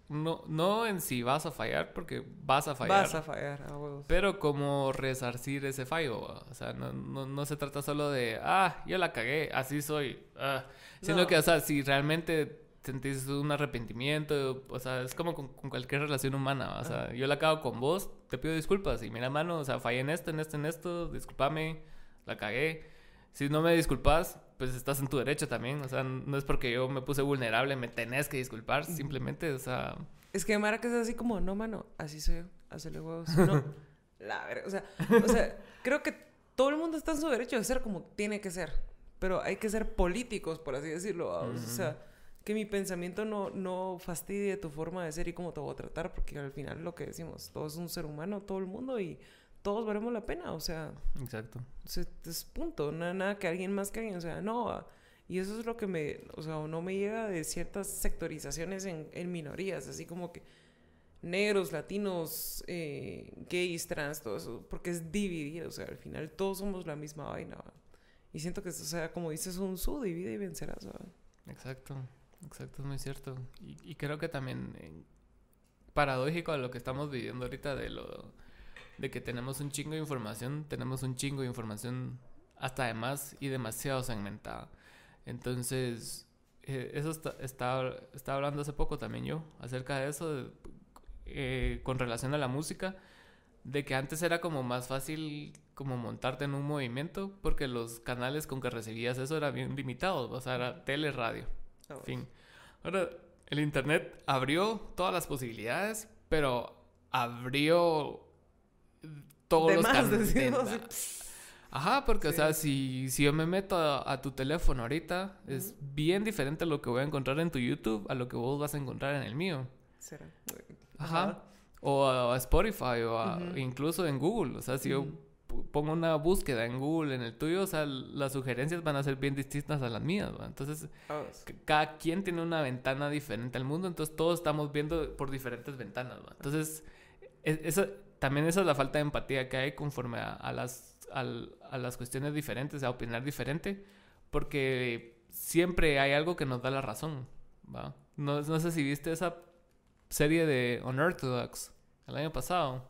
no, no en si vas a fallar, porque vas a fallar. Vas a fallar, a huevos. Pero como resarcir ese fallo, o sea, no, no, no, se trata solo de, ah, yo la cagué, así soy. Ah. Sino que, o sea, si realmente sentís un arrepentimiento, o sea, es como con, cualquier relación humana, o sea, yo la cago con vos, te pido disculpas y mira, mano, o sea, fallé en esto, en esto, en esto, discúlpame, la cagué. Si no me disculpas, pues estás en tu derecho también, o sea, no es porque yo me puse vulnerable, me tenés que disculpar, simplemente, o sea... Es que Mara que es así como, no, mano, así soy yo, hazle huevos, no, la verdad, o sea, o sea, creo que todo el mundo está en su derecho de ser como tiene que ser, pero hay que ser políticos, por así decirlo, o sea que mi pensamiento no, no fastidie tu forma de ser y cómo te voy a tratar, porque al final lo que decimos, todo es un ser humano, todo el mundo y todos valemos la pena, o sea. Exacto. es punto, nada, nada que alguien más que alguien, o sea, no. Y eso es lo que me, o sea, no me llega de ciertas sectorizaciones en, en minorías, así como que negros, latinos, eh, gays, trans, todo eso, porque es dividido, o sea, al final todos somos la misma vaina. Y siento que, o sea, como dices, un su divide y vencerás. ¿verdad? Exacto. Exacto, es muy cierto. Y, creo que también eh, paradójico a lo que estamos viviendo ahorita de lo de que tenemos un chingo de información, tenemos un chingo de información hasta además y demasiado segmentada. Entonces, eh, eso está, está, hablando hace poco también yo acerca de eso, eh, con relación a la música, de que antes era como más fácil como montarte en un movimiento porque los canales con que recibías eso eran bien limitados, o sea, era tele, radio. Fin. Ahora, el Internet abrió todas las posibilidades, pero abrió todos los canales. Ajá, porque, o sea, si, si yo me meto a, tu teléfono ahorita, es bien diferente lo que voy a encontrar en tu YouTube a lo que vos vas a encontrar en el mío. ¿Será? Ajá. O a, Spotify, o incluso en Google. O sea, si yo pongo una búsqueda en Google, en el tuyo, o sea, las sugerencias van a ser bien distintas a las mías, Entonces, oh, cada quien tiene una ventana diferente al mundo, entonces todos estamos viendo por diferentes ventanas, Entonces, e, eso, también esa es la falta de empatía que hay conforme a, las, a, las cuestiones diferentes, a opinar diferente, porque siempre hay algo que nos da la razón, ¿va? No, no sé si viste esa serie de Unorthodox el año pasado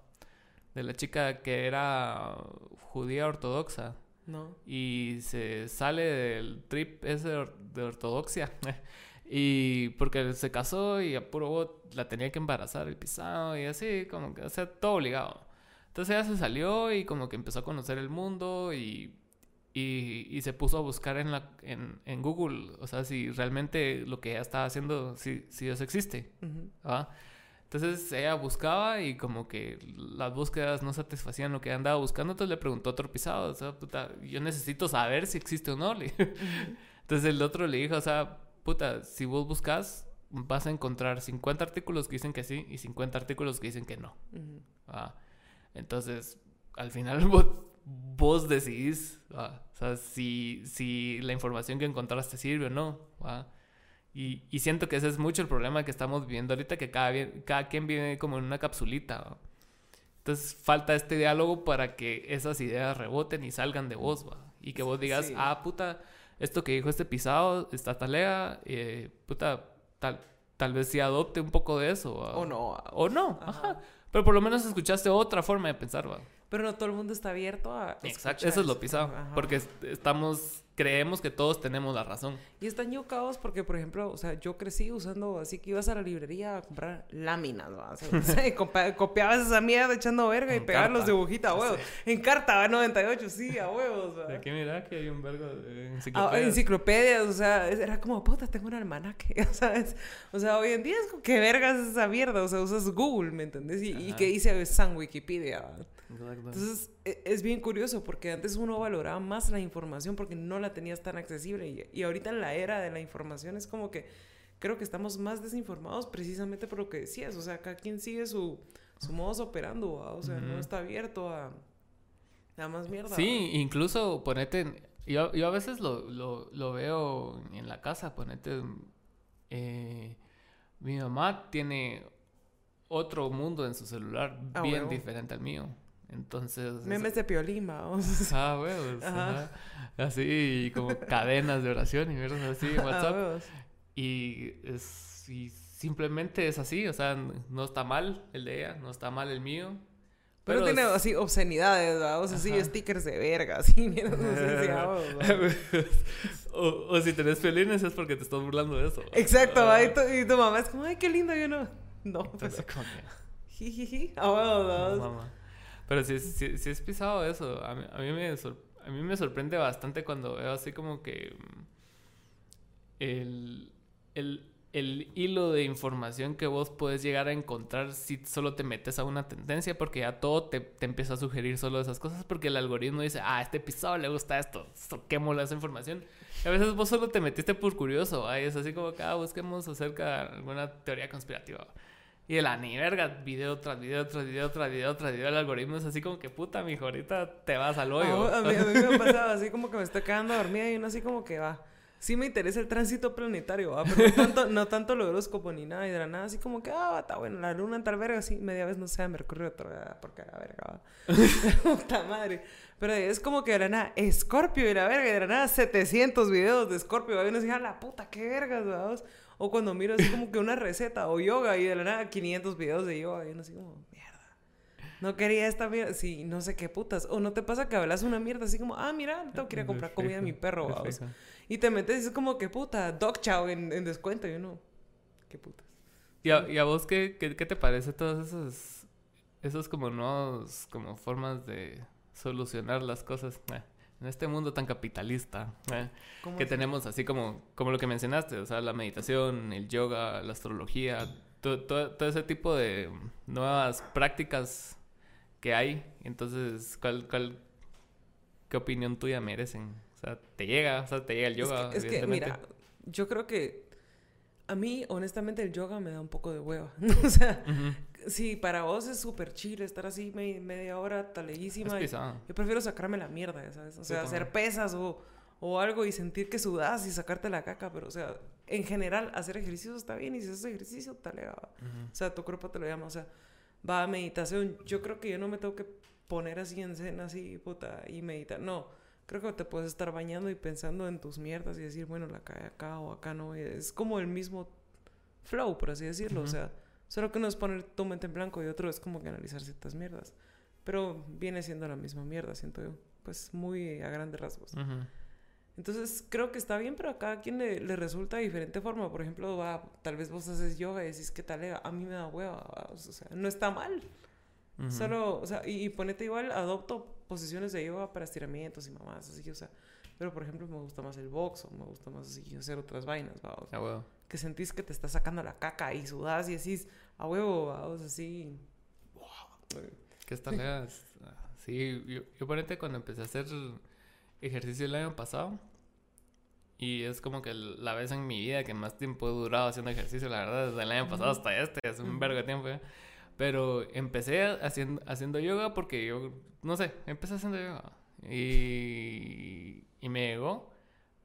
de la chica que era judía ortodoxa. No. Y se sale del trip ese de ortodoxia. y porque se casó y a puro la tenía que embarazar el pisado y así, como que, o sea, todo obligado. Entonces ella se salió y como que empezó a conocer el mundo y, y, se puso a buscar en, la, en, en, Google, o sea, si realmente lo que ella estaba haciendo, si, si Dios existe. Entonces ella buscaba y como que las búsquedas no satisfacían lo que andaba buscando, entonces le preguntó a otro pisado, o sea, puta, yo necesito saber si existe o no. Entonces el otro le dijo, o sea, puta, si vos buscas, vas a encontrar 50 artículos que dicen que sí y 50 artículos que dicen que no. Ah, entonces, al final vos, vos decidís, ah, o sea, si, si la información que encontraste sirve o no. ah. Y, y siento que ese es mucho el problema que estamos viviendo ahorita, que cada, cada quien vive como en una capsulita. Entonces falta este diálogo para que esas ideas reboten y salgan de vos, ¿va? Y que vos digas, Sí. ah, puta, esto que dijo este pisado, esta talea, eh, puta, tal, tal vez sí adopte un poco de eso. ¿va? O no. O no, Ajá. ajá. Pero por lo menos escuchaste otra forma de pensar, ¿va? Pero no todo el mundo está abierto a. Exacto, eso es lo pisado. Ajá. Porque est- estamos, creemos que todos tenemos la razón. Y están yucados porque, por ejemplo, o sea, yo crecí usando, así que ibas a la librería a comprar láminas, ¿va? O sea, o sea, y copiabas esa mierda echando verga y pegabas los dibujitos a huevos. En carta, ¿va? 98, sí, a huevos, ¿va? Aquí mira que hay un vergo de Ah, enciclopedias, o sea, era como, puta, tengo un almanaque, ¿sabes? O sea, hoy en día es como, ¿qué vergas es esa mierda? O sea, usas Google, ¿me entendés? Y, que dice San Wikipedia, ¿va? Exacto. Entonces, e- es bien curioso porque antes uno valoraba más la información porque no la tenías tan accesible y, y ahorita en la era de la información es como que creo que estamos más desinformados precisamente por lo que decías, o sea, cada quien sigue su, su modus operando, ¿va? o sea, no está abierto a, a más mierda. Sí, incluso ponete... Yo, yo a veces lo, lo, lo veo en la casa, ponete... eh, mi mamá tiene otro mundo en su celular Ah, bien diferente al mío. Entonces... Memes de piolima, o Ah, huevos. Ajá. ajá. Así como cadenas de oración y mierdas así en WhatsApp. Y, es, y simplemente es así, o sea, no está mal el de ella, no está mal el mío. Pero, tiene es- así obscenidades, ¿va? o sea, sí, Ajá. stickers de verga, así, mira, no sé si a huevos, ¿va? o, o si tenés felines es porque te estás burlando de eso. Exacto, ¿va? Ah, y, tu, y tu mamá es como, ay, qué lindo, yo no. No, que, jijiji, a huevos, ¿va? no, mamá. Pero sí, sí, sí es pisado eso. A mí, a mí me sor- a mí me sorprende bastante cuando veo así como que mm, el, el, el hilo de información que vos puedes llegar a encontrar si solo te metes a una tendencia, porque ya todo te, te empieza a sugerir solo esas cosas, porque el algoritmo dice, ah, a este pisado le gusta esto, soquémosle esa información. Y a veces vos solo te metiste por curioso, ¿va? y es así como que, ah, busquemos acerca de alguna teoría conspirativa. Y de la ni verga, video tras video, tras video, tras video, tras video, el algoritmo es así como que puta, mijo, ahorita te vas al hoyo. Ah, A, mí, a mí me pasaba así como que me estoy quedando dormida y uno así como que va. Sí me interesa el tránsito planetario, ¿va? pero no tanto, no tanto el horóscopo ni nada, y de la nada así como que, ah, está bueno, la luna en tal verga, sí, media vez no sea Mercurio otro, ah, porque la verga, va. Puta madre. Pero es como que de la nada, Escorpio y la verga, y de la nada 700 videos de Escorpio, ¿va? y uno ah, la puta, qué vergas, ¿va? O cuando miro así como que una receta o yoga y de la nada 500 videos de yoga, y uno así como, mierda. No quería esta mierda. Sí, no sé qué putas. O no te pasa que hablas una mierda así como, ah, mira, tengo que ir a comprar comida a mi perro. vamos. Y te metes y es como que puta, dog chow en, en descuento. Y uno, qué putas. ¿Y a, y a vos qué, qué, qué te parece todas esas, esos como nuevos, como formas de solucionar las cosas en este mundo tan capitalista eh, ¿Cómo que tenemos así como, como lo que mencionaste, o sea, la meditación, el yoga, la astrología, to- to- todo ese tipo de nuevas prácticas que hay. Entonces, ¿cuál, cuál, qué opinión tuya merecen? O sea, te llega, o sea, te llega el Es yoga, que, es que, mira, yo creo que a mí, honestamente, el yoga me da un poco de hueva. o sea, Ujú. Sí, para vos es súper chill estar así me- media hora Es taleguísima. pesado. Yo prefiero sacarme la mierda, ¿sabes? O Sí, sea, también. hacer pesas o, o algo y sentir que sudas y sacarte la caca. Pero, o sea, en general, hacer ejercicio está bien y si haces ejercicio, talega. Ujú. O sea, tu cuerpo te lo llama. O sea, va a meditación. Yo creo que yo no me tengo que poner así en cena, así, puta, y meditar. No, creo que te puedes estar bañando y pensando en tus mierdas y decir, bueno, la cae acá o acá no. Es como el mismo flow, por así decirlo. O sea, solo que uno es poner tu mente en blanco y otro es como que analizar ciertas mierdas. Pero viene siendo la misma mierda, siento yo. Pues muy a grandes rasgos. Entonces creo que está bien, pero a cada quien le, le resulta de diferente forma. Por ejemplo, va, tal vez vos haces yoga y decís que tal, a mí me da hueva. va, O sea, no está mal. Solo, o sea, y, y ponete igual, adopto posiciones de yoga para estiramientos y mamás, así que, o sea, pero por ejemplo me gusta más el box o me gusta más así hacer otras vainas, va, o sea, Ah. Que sentís que te está sacando la caca y sudás y decís, a huevo, va, o sea, así. ¿Qué tal? leas? Sí, yo, yo ponete cuando empecé a hacer ejercicio el año pasado, Y es como que la vez en mi vida que más tiempo he durado haciendo ejercicio, la verdad, desde el año pasado hasta este, hace un vergo de tiempo. ¿eh? Pero empecé haciendo, haciendo yoga porque yo, no sé, empecé haciendo yoga. Y, y me llegó.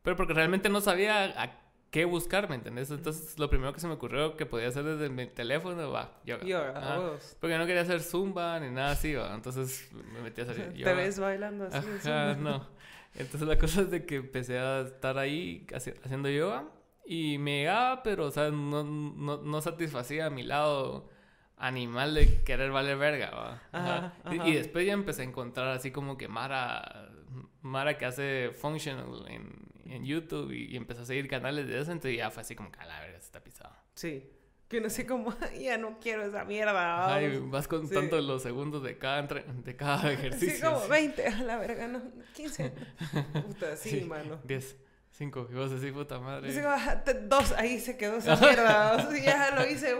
Pero porque realmente no sabía a qué buscar, ¿me entendés? Entonces, lo primero que se me ocurrió que podía hacer desde mi teléfono, va, yoga. Yoga, Porque no quería hacer zumba ni nada así, va. Entonces, me metí a hacer yoga. ¿Te ves bailando así? Ajá, no. Entonces, la cosa es de que empecé a estar ahí haciendo yoga y me llegaba, pero, o sea, no, no, no satisfacía a mi lado animal de querer valer verga, ¿va? Ajá, Y, después ya empecé a encontrar así como que Mara, Mara que hace functional en, en YouTube y, empecé a seguir canales de eso, entonces ya fue así como que a la verga se está pisado. Sí. Que no sé cómo, ya no quiero esa mierda. Ay, vas contando los segundos de cada, de cada ejercicio. Sí, como 20, a la verga, no, 15. Puta, sí, sí mano. 10. Cinco, y vos así, puta madre. dos, ahí se quedó esa mierda. O sea, ya lo hice,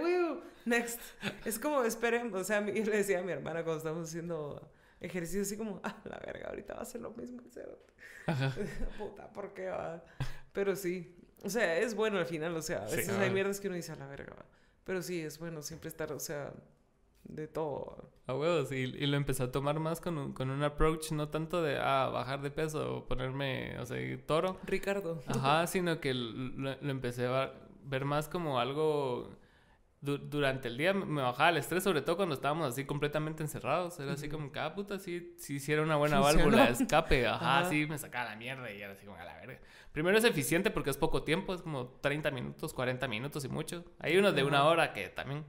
next. Es como, esperen, o sea, yo le decía a mi hermana cuando estábamos haciendo ejercicio, así como, ah, la verga, ahorita va a ser lo mismo que cero. Puta, ¿por qué va? Pero sí, o sea, es bueno al final, o sea, a veces hay mierdas que uno dice a la verga, va. Pero sí, es bueno siempre estar, o sea, de todo. A huevos, y, y, lo empecé a tomar más con un, con un approach, no tanto de ah, bajar de peso o ponerme, o sea, toro. Ricardo. Ajá, sino que lo, empecé a ver más como algo. Durante el día me bajaba el estrés, sobre todo cuando estábamos así completamente encerrados. Era así como que, ah, puta, sí, sí, sí era una buena válvula de escape. Ajá, sí, me sacaba la mierda y era así como a la verga. Primero es eficiente porque es poco tiempo, es como 30 minutos, 40 minutos y mucho. Hay unos de una hora que también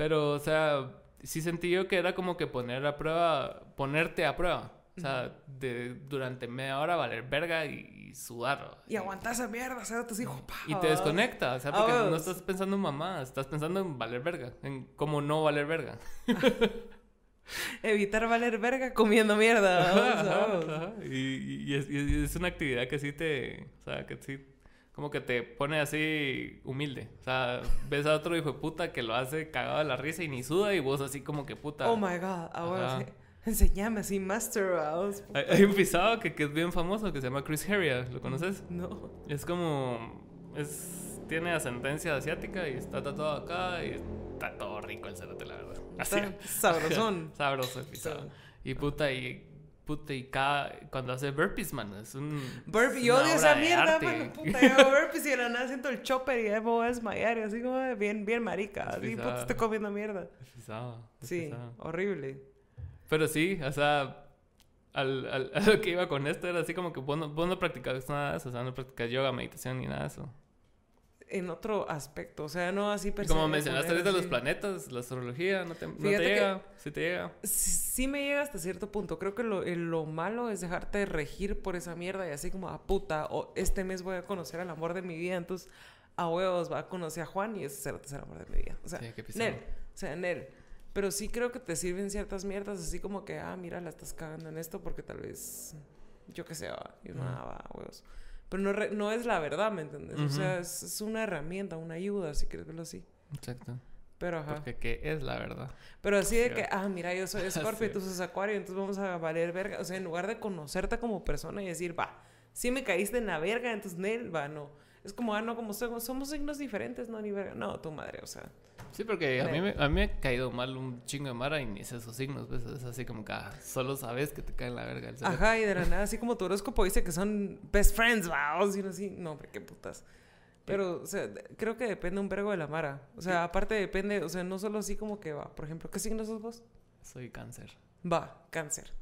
pero, o sea, sí sentí yo que era como que poner a prueba, ponerte a prueba. O sea, de, durante media hora valer verga y, sudar. Y aguantar esa mierda, o sea, te digo, Y te desconecta, o sea, porque no estás pensando en mamá, estás pensando en valer verga, en cómo no valer verga. Evitar valer verga comiendo mierda. Y, es, y, es, una actividad que sí te, o sea, que sí como que te pone así humilde. O sea, ves a otro hijo de puta que lo hace cagado de la risa y ni suda y vos así como que puta. Oh my god, ahora enseñame así, Master House. Hay, un pisado que, que, es bien famoso que se llama Chris Heria, ¿lo conoces? No. Es como. Es, tiene ascendencia asiática y está tatuado acá y está todo rico el cerote, la verdad. Así. sabrosón. Sabroso el pisado. Y puta, y Puta, y cada, cuando hace burpees, man, es un. Burpee, yo odio esa mierda, man. Puta, yo hago burpees y de la nada siento el chopper y ya me voy a desmayar. Y así como bien, bien marica. Así, puta, estoy comiendo mierda. sí, horrible. Pero sí, o sea, al, al, a lo que iba con esto era así como que vos no, vos no practicas nada de eso, o sea, no practicas yoga, meditación ni nada de eso en otro aspecto, o sea, no así Como mencionaste ahorita los planetas, la astrología, no te, no te llega, sí te llega. Sí, me llega hasta cierto punto. Creo que lo, lo, malo es dejarte regir por esa mierda y así como, a ah, puta, o este mes voy a conocer al amor de mi vida, entonces a huevos va a conocer a Juan y ese será el amor de mi vida. O sea, sí, Nel, o sea, Nel. Pero sí creo que te sirven ciertas mierdas, así como que, ah, mira, la estás cagando en esto porque tal vez, yo qué sé, va, y nada, va, huevos. Pero no, no es la verdad, ¿me entiendes? O sea, es, una herramienta, una ayuda, si quieres verlo así. Exacto. Pero ajá. Porque ¿qué es la verdad? Pero así de que, ah, mira, yo soy Scorpio y tú sos Acuario, entonces vamos a valer verga. O sea, en lugar de conocerte como persona y decir, va, si me caíste en la verga, entonces Nel, va, no. Es como, ah, no, como somos, somos signos diferentes, no, ni verga. No, tu madre, o sea. Sí, porque a mí, me, a mí me ha caído mal un chingo de mara y ni sé esos signos, ¿ves? Es así como que ah, solo sabes que te cae en la verga el Ajá, y de la nada, así como tu horóscopo dice que son best friends, wow, y así, no, hombre, qué putas. Pero, o sea, creo que depende un vergo de la mara. O sea, aparte depende, o sea, no solo así como que va. Por ejemplo, ¿qué signo sos vos? Soy cáncer. Va, cáncer.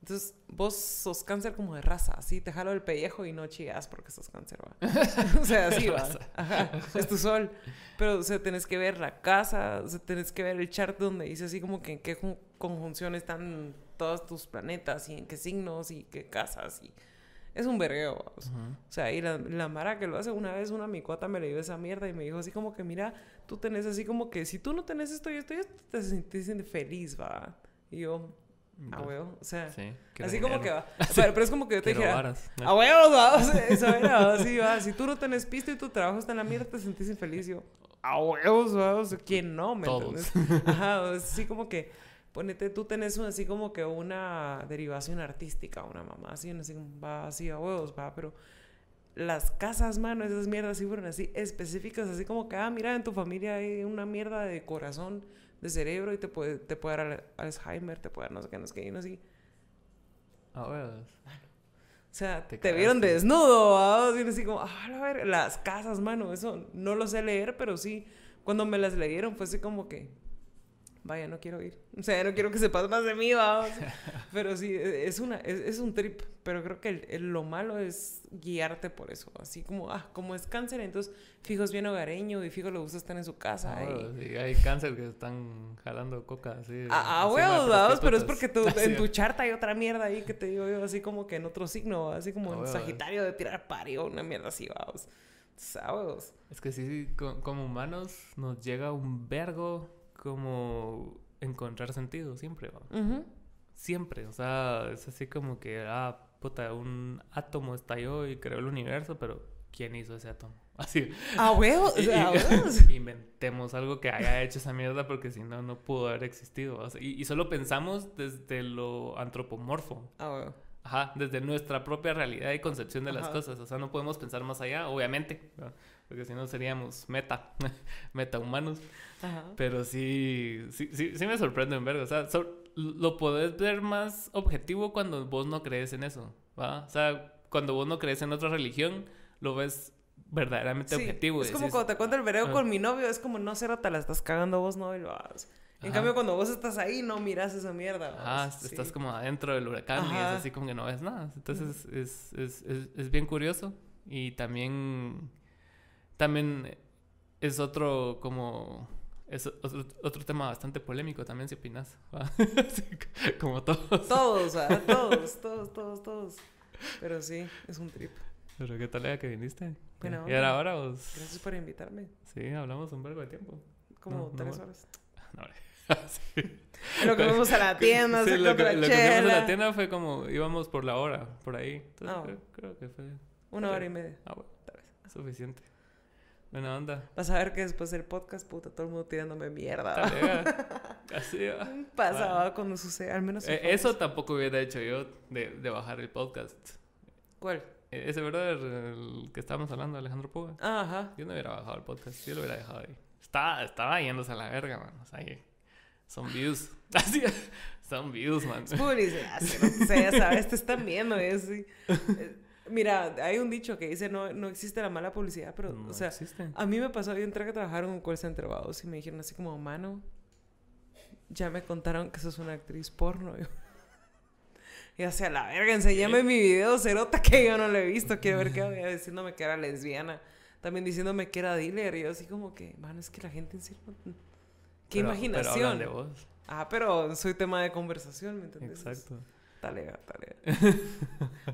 Entonces, vos sos cáncer como de raza, así te jalo el pellejo y no chillas porque sos cáncer, va. o sea, así va. Ajá, es tu sol. Pero, o sea, tenés que ver la casa, o sea, tenés que ver el chart donde dice así como que en qué conjunción están todos tus planetas y en qué signos y qué casas y... Es un vergueo, O sea, y la, la, Mara que lo hace una vez, una micuata me le dio esa mierda y me dijo así como que, mira, tú tenés así como que si tú no tenés esto y esto y esto, te sientes feliz, va. Y yo, a huevo, o sea, así como que va. Pero, es como que yo te dijera, a huevo, va, o sea, eso era, así va. Si tú no tenés pisto y tu trabajo está en la mierda, te sentís infeliz. Yo, a huevos, va, o sea, ¿quién no? ¿Me entiendes? Ajá, así como que, ponete, tú tenés así como que una derivación artística, una mamá, así, así va así a huevos, va, pero las casas, mano, esas mierdas sí fueron así específicas, así como que, ah, mira, en tu familia hay una mierda de corazón, de cerebro y te puede, te puede dar al- Alzheimer, te puede dar no sé qué, no sé qué, y no sé qué. Ah, bueno. O sea, te, Te vieron desnudo, ¿va? Y así como, ah, la ver, las casas, mano, eso no lo sé leer, pero sí, cuando me las leyeron fue así como que, vaya, no quiero ir. O sea, no quiero que sepas más de mí, ¿va? O sea, pero sí, e- es, una, es, es un trip, pero creo que el- el- lo malo es guiarte por eso, así como, ah, como es cáncer, entonces fijo es bien hogareño y fijo le gusta estar en su casa. Ah, y- sí, hay cáncer que están jalando coca así. Ah, ah, huevos, vamos, pero es porque tú, en tu charta hay otra mierda ahí que te digo yo, así como que en otro signo, así como Ah, en. Sagitario de tirar pario, una mierda así, vamos. Sábados. Es que sí, co- como humanos nos llega un vergo como encontrar sentido siempre, ¿va? Siempre, o sea, es así como que, ah, puta, un átomo estalló y creó el universo, pero ¿quién hizo ese átomo? Así. A huevos, Y- y- a huevos. inventemos algo que haya hecho esa mierda porque si no, no pudo haber existido. o sea, y, y solo pensamos desde lo antropomorfo. A. Ajá, desde nuestra propia realidad y concepción de las cosas. O sea, no podemos pensar más allá, obviamente. Porque si no seríamos meta, metahumanos. Pero sí, sí, sí, sí me sorprende en verga. O sea, so- lo podés ver más objetivo cuando vos no crees en eso, ¿va? O sea, cuando vos no crees en otra religión, lo ves verdaderamente Sí, objetivo. y es como decís, cuando te cuento el vereo ah. con mi novio, es como, no, cero, te la estás cagando vos, no, y lo haces. En Ajá. cambio, cuando vos estás ahí, no miras esa mierda. Ah, vamos. estás Sí. como adentro del huracán y Ajá. es así como que no ves nada. Entonces es, es, es, es bien curioso. Y también, también es otro como... Es otro, otro tema bastante polémico también, si opinas. como todos. Todos, ¿verdad? todos, todos, todos, todos. Pero sí, es un trip. Pero qué tal era que viniste. Buena ¿Y ahora vos? Gracias por invitarme. Sí, hablamos un vergo de tiempo. Como No, no tres va- horas. No, hombre. Sí. Lo que fuimos a la tienda, Sí, lo que, lo que fuimos a la tienda fue como íbamos por la hora, por ahí. Entonces, Ah, creo, creo que fue Una hora y media. ah, bueno, suficiente. Buena onda. Vas a ver que después del podcast, puta, todo el mundo tirándome mierda. Así va. Pasaba cuando sucede, al menos. Eh, eso tampoco hubiera hecho yo de, de bajar el podcast. ¿Cuál? Eh, Ese brother el que estábamos hablando, Alejandro Puga. Ajá. Yo no hubiera bajado el podcast, yo lo hubiera dejado ahí. Estaba, estaba yéndose a la verga, man. O sea, que son views. Así, son views, man. Es publicidad, no sé, ya sabes, te están viendo. y así. Mira, hay un dicho que dice: no, no existe la mala publicidad, pero, No o sea, existe. a mí me pasó, yo entré a trabajar en un call center, y me dijeron así como, mano, ya me contaron que sos una actriz porno. Yo, y hacia la verga, enséñame mi video, cerota, que yo no lo he visto, quiero ver qué había diciéndome que era lesbiana. También diciéndome que era dealer, y yo así como que, mano, es que la gente en serio... Qué Pero- imaginación. Pero de vos. Ah, pero soy tema de conversación, ¿me entiendes? Exacto. Dale, dale.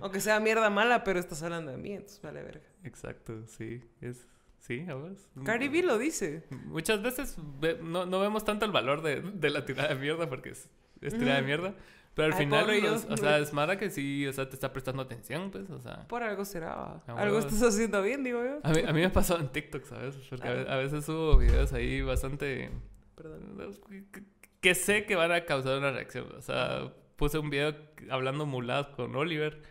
Aunque sea mierda mala, pero estás hablando de mí, entonces vale verga. Exacto, sí. Es, sí, a vos. Cardi B lo dice. Muchas veces ve- no, no vemos tanto el valor de, de la tirada de mierda porque es, es tirada de mierda. Pero al Ay, final, los- o sea, es Mara que sí, o sea, te está prestando atención, pues, o sea. Por algo será. Algo estás haciendo bien, digo yo. A mí, a mí me ha pasado en TikTok, ¿sabes? Porque a, Ah. a veces subo videos ahí bastante... Perdón. que- que sé que van a causar una reacción. O sea, puse un video hablando muladas con Oliver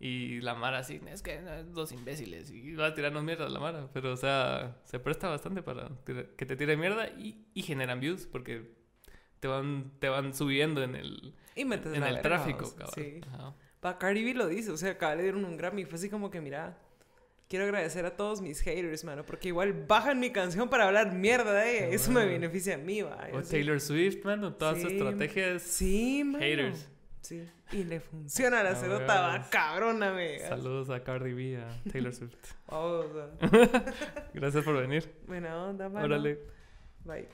y la Mara así, es que los imbéciles y va a tirarnos mierda la Mara. Pero, o sea, se presta bastante para que te tire mierda y, y generan views porque te van, te van subiendo en el, Y en el verga, tráfico, vamos. cabrón. Sí. Ajá. Pa, Cardi B lo dice. O sea, acá le dieron un Grammy. Fue así como que, mira, quiero agradecer a todos mis haters, mano. Porque igual bajan mi canción para hablar mierda de ella. Ah, Eso me bueno. beneficia a mí, va. O Taylor Swift, mano, todas sus estrategias. Sí, mano. Haters. Sí. Y le funciona la cerota, va cabrona, me. Saludos a Cardi B, a Taylor Swift. Vamos, va. Gracias por venir. Buena onda, mano. Órale. Bye.